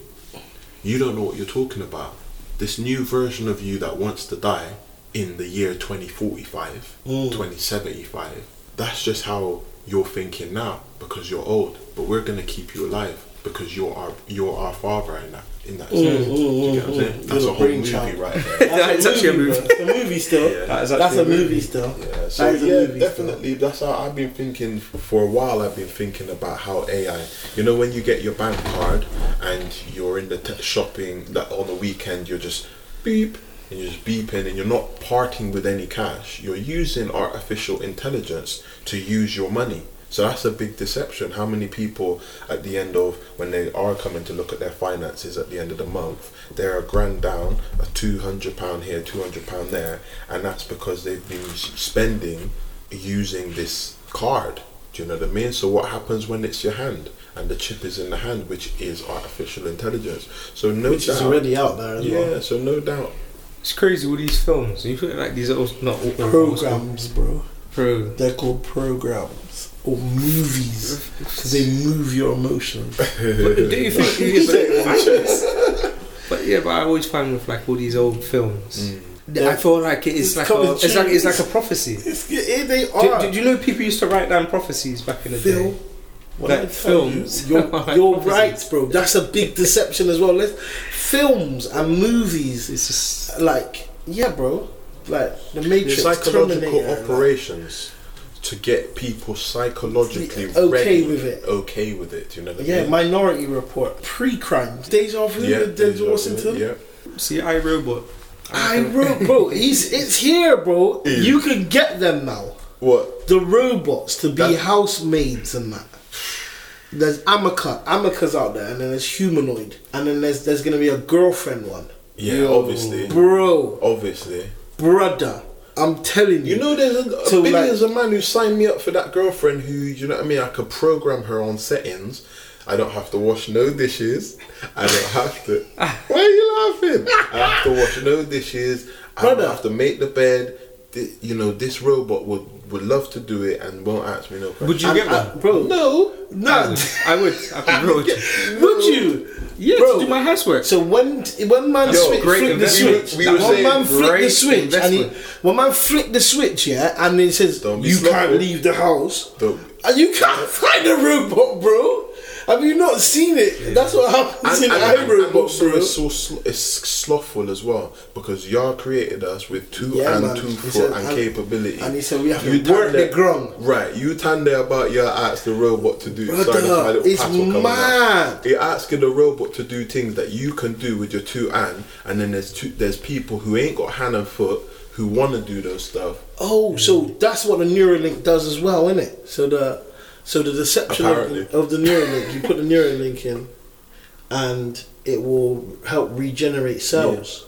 You don't know what you're talking about. This new version of you that wants to die in the year 2045, Mm. 2075, that's just how you're thinking now because you're old. But we're going to keep you alive because you're our, you're our father in that, in that Mm, sense. mm, you mm, get what I'm saying? mm. That's a the whole brainchild. movie right [laughs] there. That's actually a movie. A movie still. Yeah. That is That's a movie still. Yeah, so That is a yeah, movie definitely. That's how I've been thinking for a while. I've been thinking about how AI. You know, when you get your bank card and you're in the t- shopping that on the weekend, you're just beep and you're just beeping and you're not parting with any cash. You're using artificial intelligence to use your money. So that's a big deception. How many people at the end of when they are coming to look at their finances at the end of the month, they're a grand down, a two hundred pound here, two hundred pound there, and that's because they've been spending using this card. Do you know what I mean? So what happens when it's your hand and the chip is in the hand, which is artificial intelligence? So no Which doubt, is already out there as yeah. well. So no doubt, It's crazy with these films. You feel like these are all, not all Programs, bro. Pro. They're called programs or movies because [laughs] they move your emotions. [laughs] But do you think? yeah, [laughs] but, but yeah, but I always find with like all these old films, mm. I feel like it is It's like a, it's like it's like a prophecy. It's, yeah, they are. do, do you know people used to write down prophecies back in the Phil, day? when Like films. you, you're, you're right, bro. That's a big deception as well. Let's, films and movies, It's just like yeah, bro. Like the Matrix, psychological Terminator, like- operations to get people psychologically okay ready, with it. okay with it. You know what I Yeah, mean? Minority Report, pre-crime, Deja Vu, yeah, with Denzel Washington. Yeah. see, I robot. I Robot, bro. He's it's here, bro. You can get them now. What? The robots to be That- housemaids and that. There's Ameca, Ameca's out there, and then there's humanoid, and then there's there's gonna be a girlfriend one. Yeah, Yo. obviously. Bro, Obviously. brother, I'm telling you. You know, there's a, a So, billions of man who signed me up for that girlfriend who, you know what I mean? I could program her on settings. I don't have to wash no dishes. I don't have to. [laughs] Why are you laughing? I have to wash no dishes. I don't have to make the bed. Th- You know, this robot would, would love to do it and won't ask me no questions. Would you get one? bro? No. No. I would. I could roll [laughs] would you? Yeah, Bro. to do my housework. So when when man Yo, flick, flick the switch, We when saying man flick the switch and he, when man flick the switch, yeah, and it says you slothful. can't leave the house, Don't- and you can't [laughs] find a robot, bro. Have you not seen it? That's what happens in and, iRobot, also bro. it's so sl- it's slothful as well because Yah created us with two Yeah, and man. two foot said- and, and- capability. and he said we have to You work the ground. Right, you there about your ask the robot to do. Brother, sorry, that's my little it's mad. You're asking the robot to do things that you can do with your two and, and then there's two, there's people who ain't got hand and foot who want to do those stuff. Oh, so that's what the Neuralink does as well, isn't it? So the so the deception of, of the Neuralink, you put the Neuralink in, and it will help regenerate cells.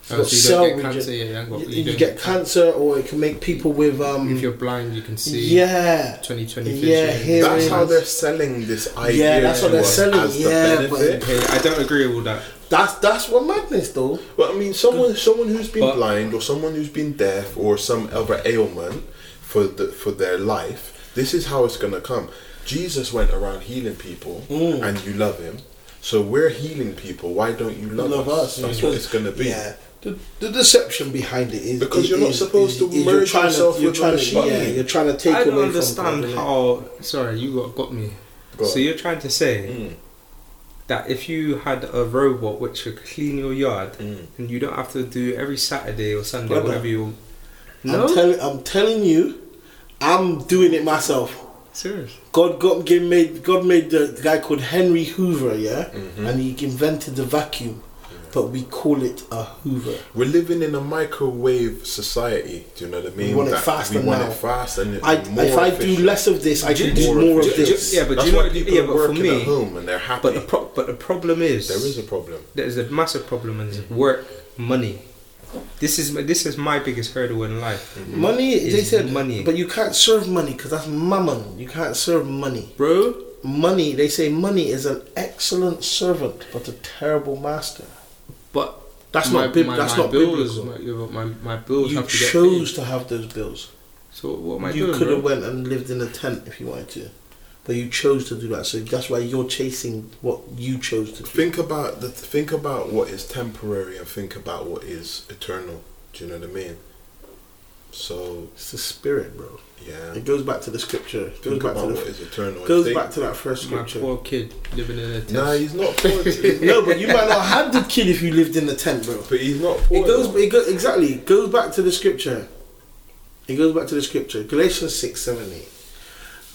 It's Oh, so you cell don't get regen- cancer. Yeah, you, you, you you get cancer, or it can make people with um. If you're blind, you can see. yeah, 2020 Yeah, vision. here- That's is- how they're selling this idea. Yeah, that's what they're selling, As the yeah, but- benefit. Okay, I don't agree with all that. that's that's what madness though. But I mean, someone someone who's been But- blind or someone who's been deaf or some other ailment for the for their life, this is how it's gonna come. Jesus went around healing people, Mm. and you love him. So we're healing people. Why don't you love, Love us? us. That's what it's gonna be. Yeah. The, the deception behind it is Because you're not is- supposed to you're merge trying yourself you're with trying to, machine. Yeah, you're trying to take I away don't from understand people, how. Sorry, you got got me. Go So you're trying to say Mm, that if you had a robot which could clean your yard, mm. and you don't have to do every Saturday or Sunday, Brother, whatever you. No, I'm, telling, I'm telling you, I'm doing it myself. serious. God got gave, made God made the, the guy called Henry Hoover, yeah, Mhm. and he invented the vacuum. but we call it a Hoover. We're living in a microwave society. Do you know what I mean? We want it That faster We want now. it fast and I, more if I do less of this, I Do can do do more do of you- this. yeah, but That's do you why know? people Yeah, are but for working me, at home and they're happy. but the pro- but the problem is there is a problem. there's a massive problem and it's work money. This is this is my biggest hurdle in life, mm-hmm. Money, they said, money. but you can't serve money because that's mammon. You can't serve money. bro. Money, they say money is an excellent servant, but a terrible master. But That's my, not bib- my, that's my not bills. biblical. My, my, bills You have to chose paid. to have those bills. So what am I you doing? could have went and lived in a tent if you wanted to, but you chose to do that. So that's why you're chasing what you chose to do. Think about the think about what is temporary and think about what is eternal. Do you know what I mean? So It's the spirit, bro. yeah, It goes back to the scripture. It goes think back about to the. is eternal. Goes They- back to that first My scripture. poor kid living in a tent. Nah, he's not poor. [laughs] no, but you might not have the kid if you lived in the tent, bro. but he's not poor. It goes, it goes exactly. It goes back to the scripture. It goes back to the scripture. Galatians six, seven, eight.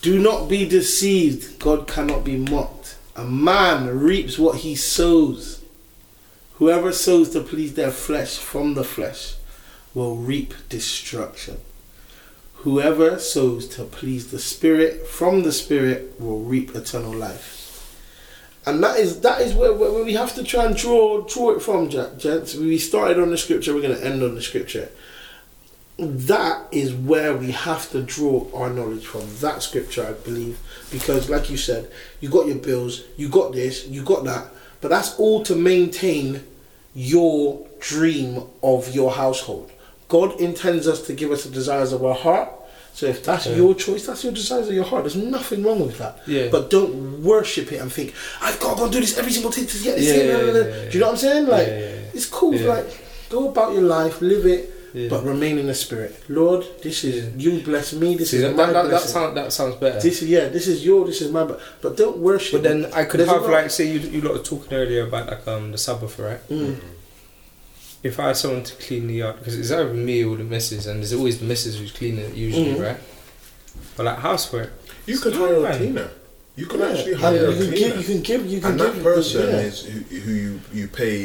Do not be deceived. God cannot be mocked. A man reaps what he sows. Whoever sows to please their flesh from the flesh will reap destruction. Whoever sows to please the spirit from the spirit will reap eternal life. And that is that is where, where we have to try and draw draw it from, gents. We started on the scripture, we're going to end on the scripture. That is where we have to draw our knowledge from. That scripture, I believe, because like you said, you got your bills, you got this, you got that, but that's all to maintain your dream of your household. God intends us to give us the desires of our heart. So if that's Yeah. your choice, that's your desires of your heart. There's nothing wrong with that. Yeah. But don't worship it and think, I've got to go and do this every single thing to get this Yeah, thing. yeah, blah, blah, blah." yeah, yeah, Do you know what I'm saying? Like, it's cool. Like, go about your life, live it, Yeah. but remain in the spirit. Lord, this is Yeah. you bless me. This See, is that, my that, that, that, blessing. sound, that sounds better. this is yeah. This is your. This is my. But, but don't worship. but then I could There's have like say you you lot were talking earlier about like um the Sabbath, right? Mm. If I had someone to clean the yard, because it's either me or the missus, and there's always the missus who's cleaning it usually, Mhm. right? But like housework, You could it's hire a fine. cleaner. You can Yeah. actually And hire a you can give. You can give. You can and give. that person yeah. is who, who you you pay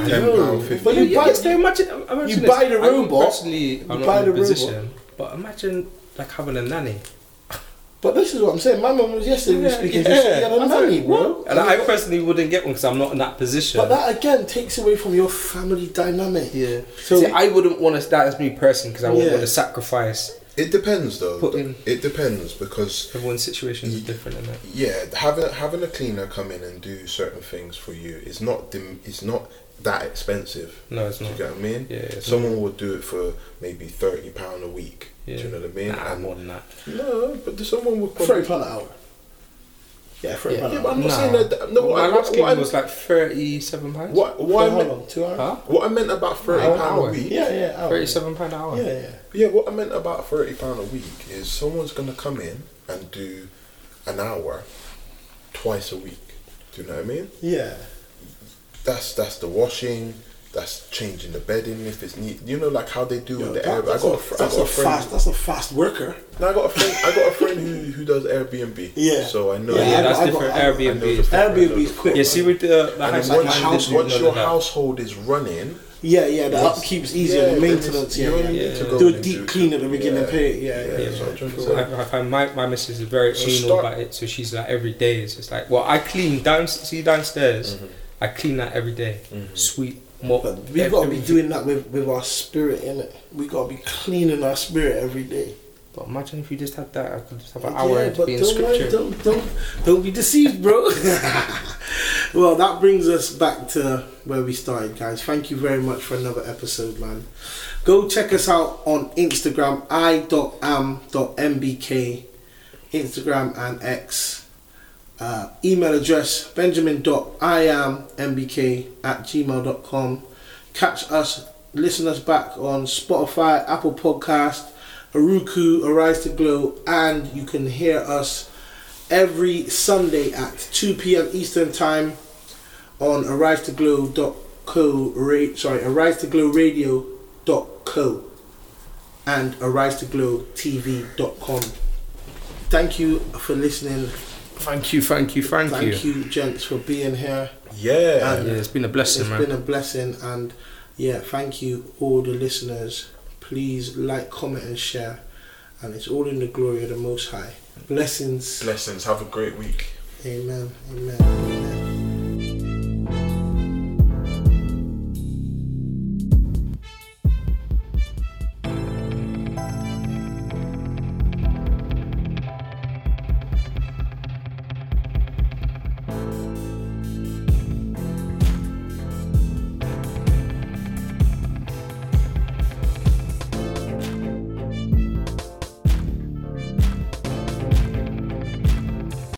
I ten know. pound fifty. But you yeah, buy- yes, they imagine, imagine you this. buy the I would robot, Personally, I'm you not buy in the the robot. position, but imagine like having a nanny. But this is what I'm saying. My mum was yesterday Yeah, speaking. yeah. She had a I nanny, bro. And I personally wouldn't get one because I'm not in that position. But that again takes away from your family dynamic. yeah. So- See, I wouldn't want to. as me person because I wouldn't Yeah. want to sacrifice. It depends though. Put in- It depends because Everyone's situation is different, is yeah, having having a cleaner come in and do certain things for you is not dim, it's not that expensive. No, it's not. Do you get what I mean? Yeah, it's Someone would do it for maybe thirty pound a week. Yeah. Do you know what I mean? Nah, And- more than that. no, but someone would Thirty probably. pound an hour. Yeah, thirty Yeah. pound Yeah, but. I'm not Nah. saying that. No, Well, what, my I- last what, clean I- was like thirty-seven pounds. what, For what, I how meant, long? Two hours. Huh? what I meant about thirty Hour, pound a week. Yeah, yeah. hour. Thirty-seven pound an hour. Yeah, yeah. Yeah, what I meant about thirty pound a week is someone's gonna come in and do an hour twice a week. Do you know what I mean? Yeah. That's that's the washing. That's changing the bedding if it's neat. You know, like how they do Yo, with the that- air. I got a, a, fr- I got a a friend. fast. That's a fast worker. No, I got a friend. I got a friend who who does Airbnb. Yeah. So I know. Yeah, Yeah, I that's got- I different. got- I got- Airbnb. the is friend, Airbnb is quick. Yeah, see with the, the And house once, house, once your household is running, Yeah, yeah. The Yes. upkeep's easier. Yeah, the maintenance. it's- Yeah, yeah. yeah. Do a deep clean at the beginning. Yeah. Pay it. Yeah, yeah. Yeah, yeah. that's what I'm trying to Cool. say. I, I find my, my missus is very So anal about it, so she's like every day. It's just like, well, I clean down, see downstairs, mm-hmm. I clean that every day. Mm-hmm. Sweet, mop. But we've got to be doing that with, with our spirit in it. We got to be cleaning our spirit every day. But imagine if you just had that, I could just have an Yeah, hour to but be in don't worry, scripture. don't don't don't be deceived, bro. [laughs] well, that brings us back to where we started, guys. Thank you very much for another episode, man. Go check us out on Instagram i.am.mbk, Instagram and X. Uh, email address benjamin.iammbk at gmail.com. Catch us, listen us back on Spotify, Apple Podcast, Aruku, Arise to Glow, and you can hear us every Sunday at 2 p.m. Eastern Time on Arise to Glow.co, ra- sorry, Arise to Glow Radio.co and Arise to Glow TV.com. Thank you for listening. Thank you, thank you, thank, Thank you. Thank you, gents, for being here. Yeah. And- Yeah, it's been a blessing, it's man. been a blessing, and yeah, thank you, all the listeners. Please like, comment, and share. And it's all in the glory of the Most High. Blessings. Blessings. Have a great week. Amen. Amen. Amen.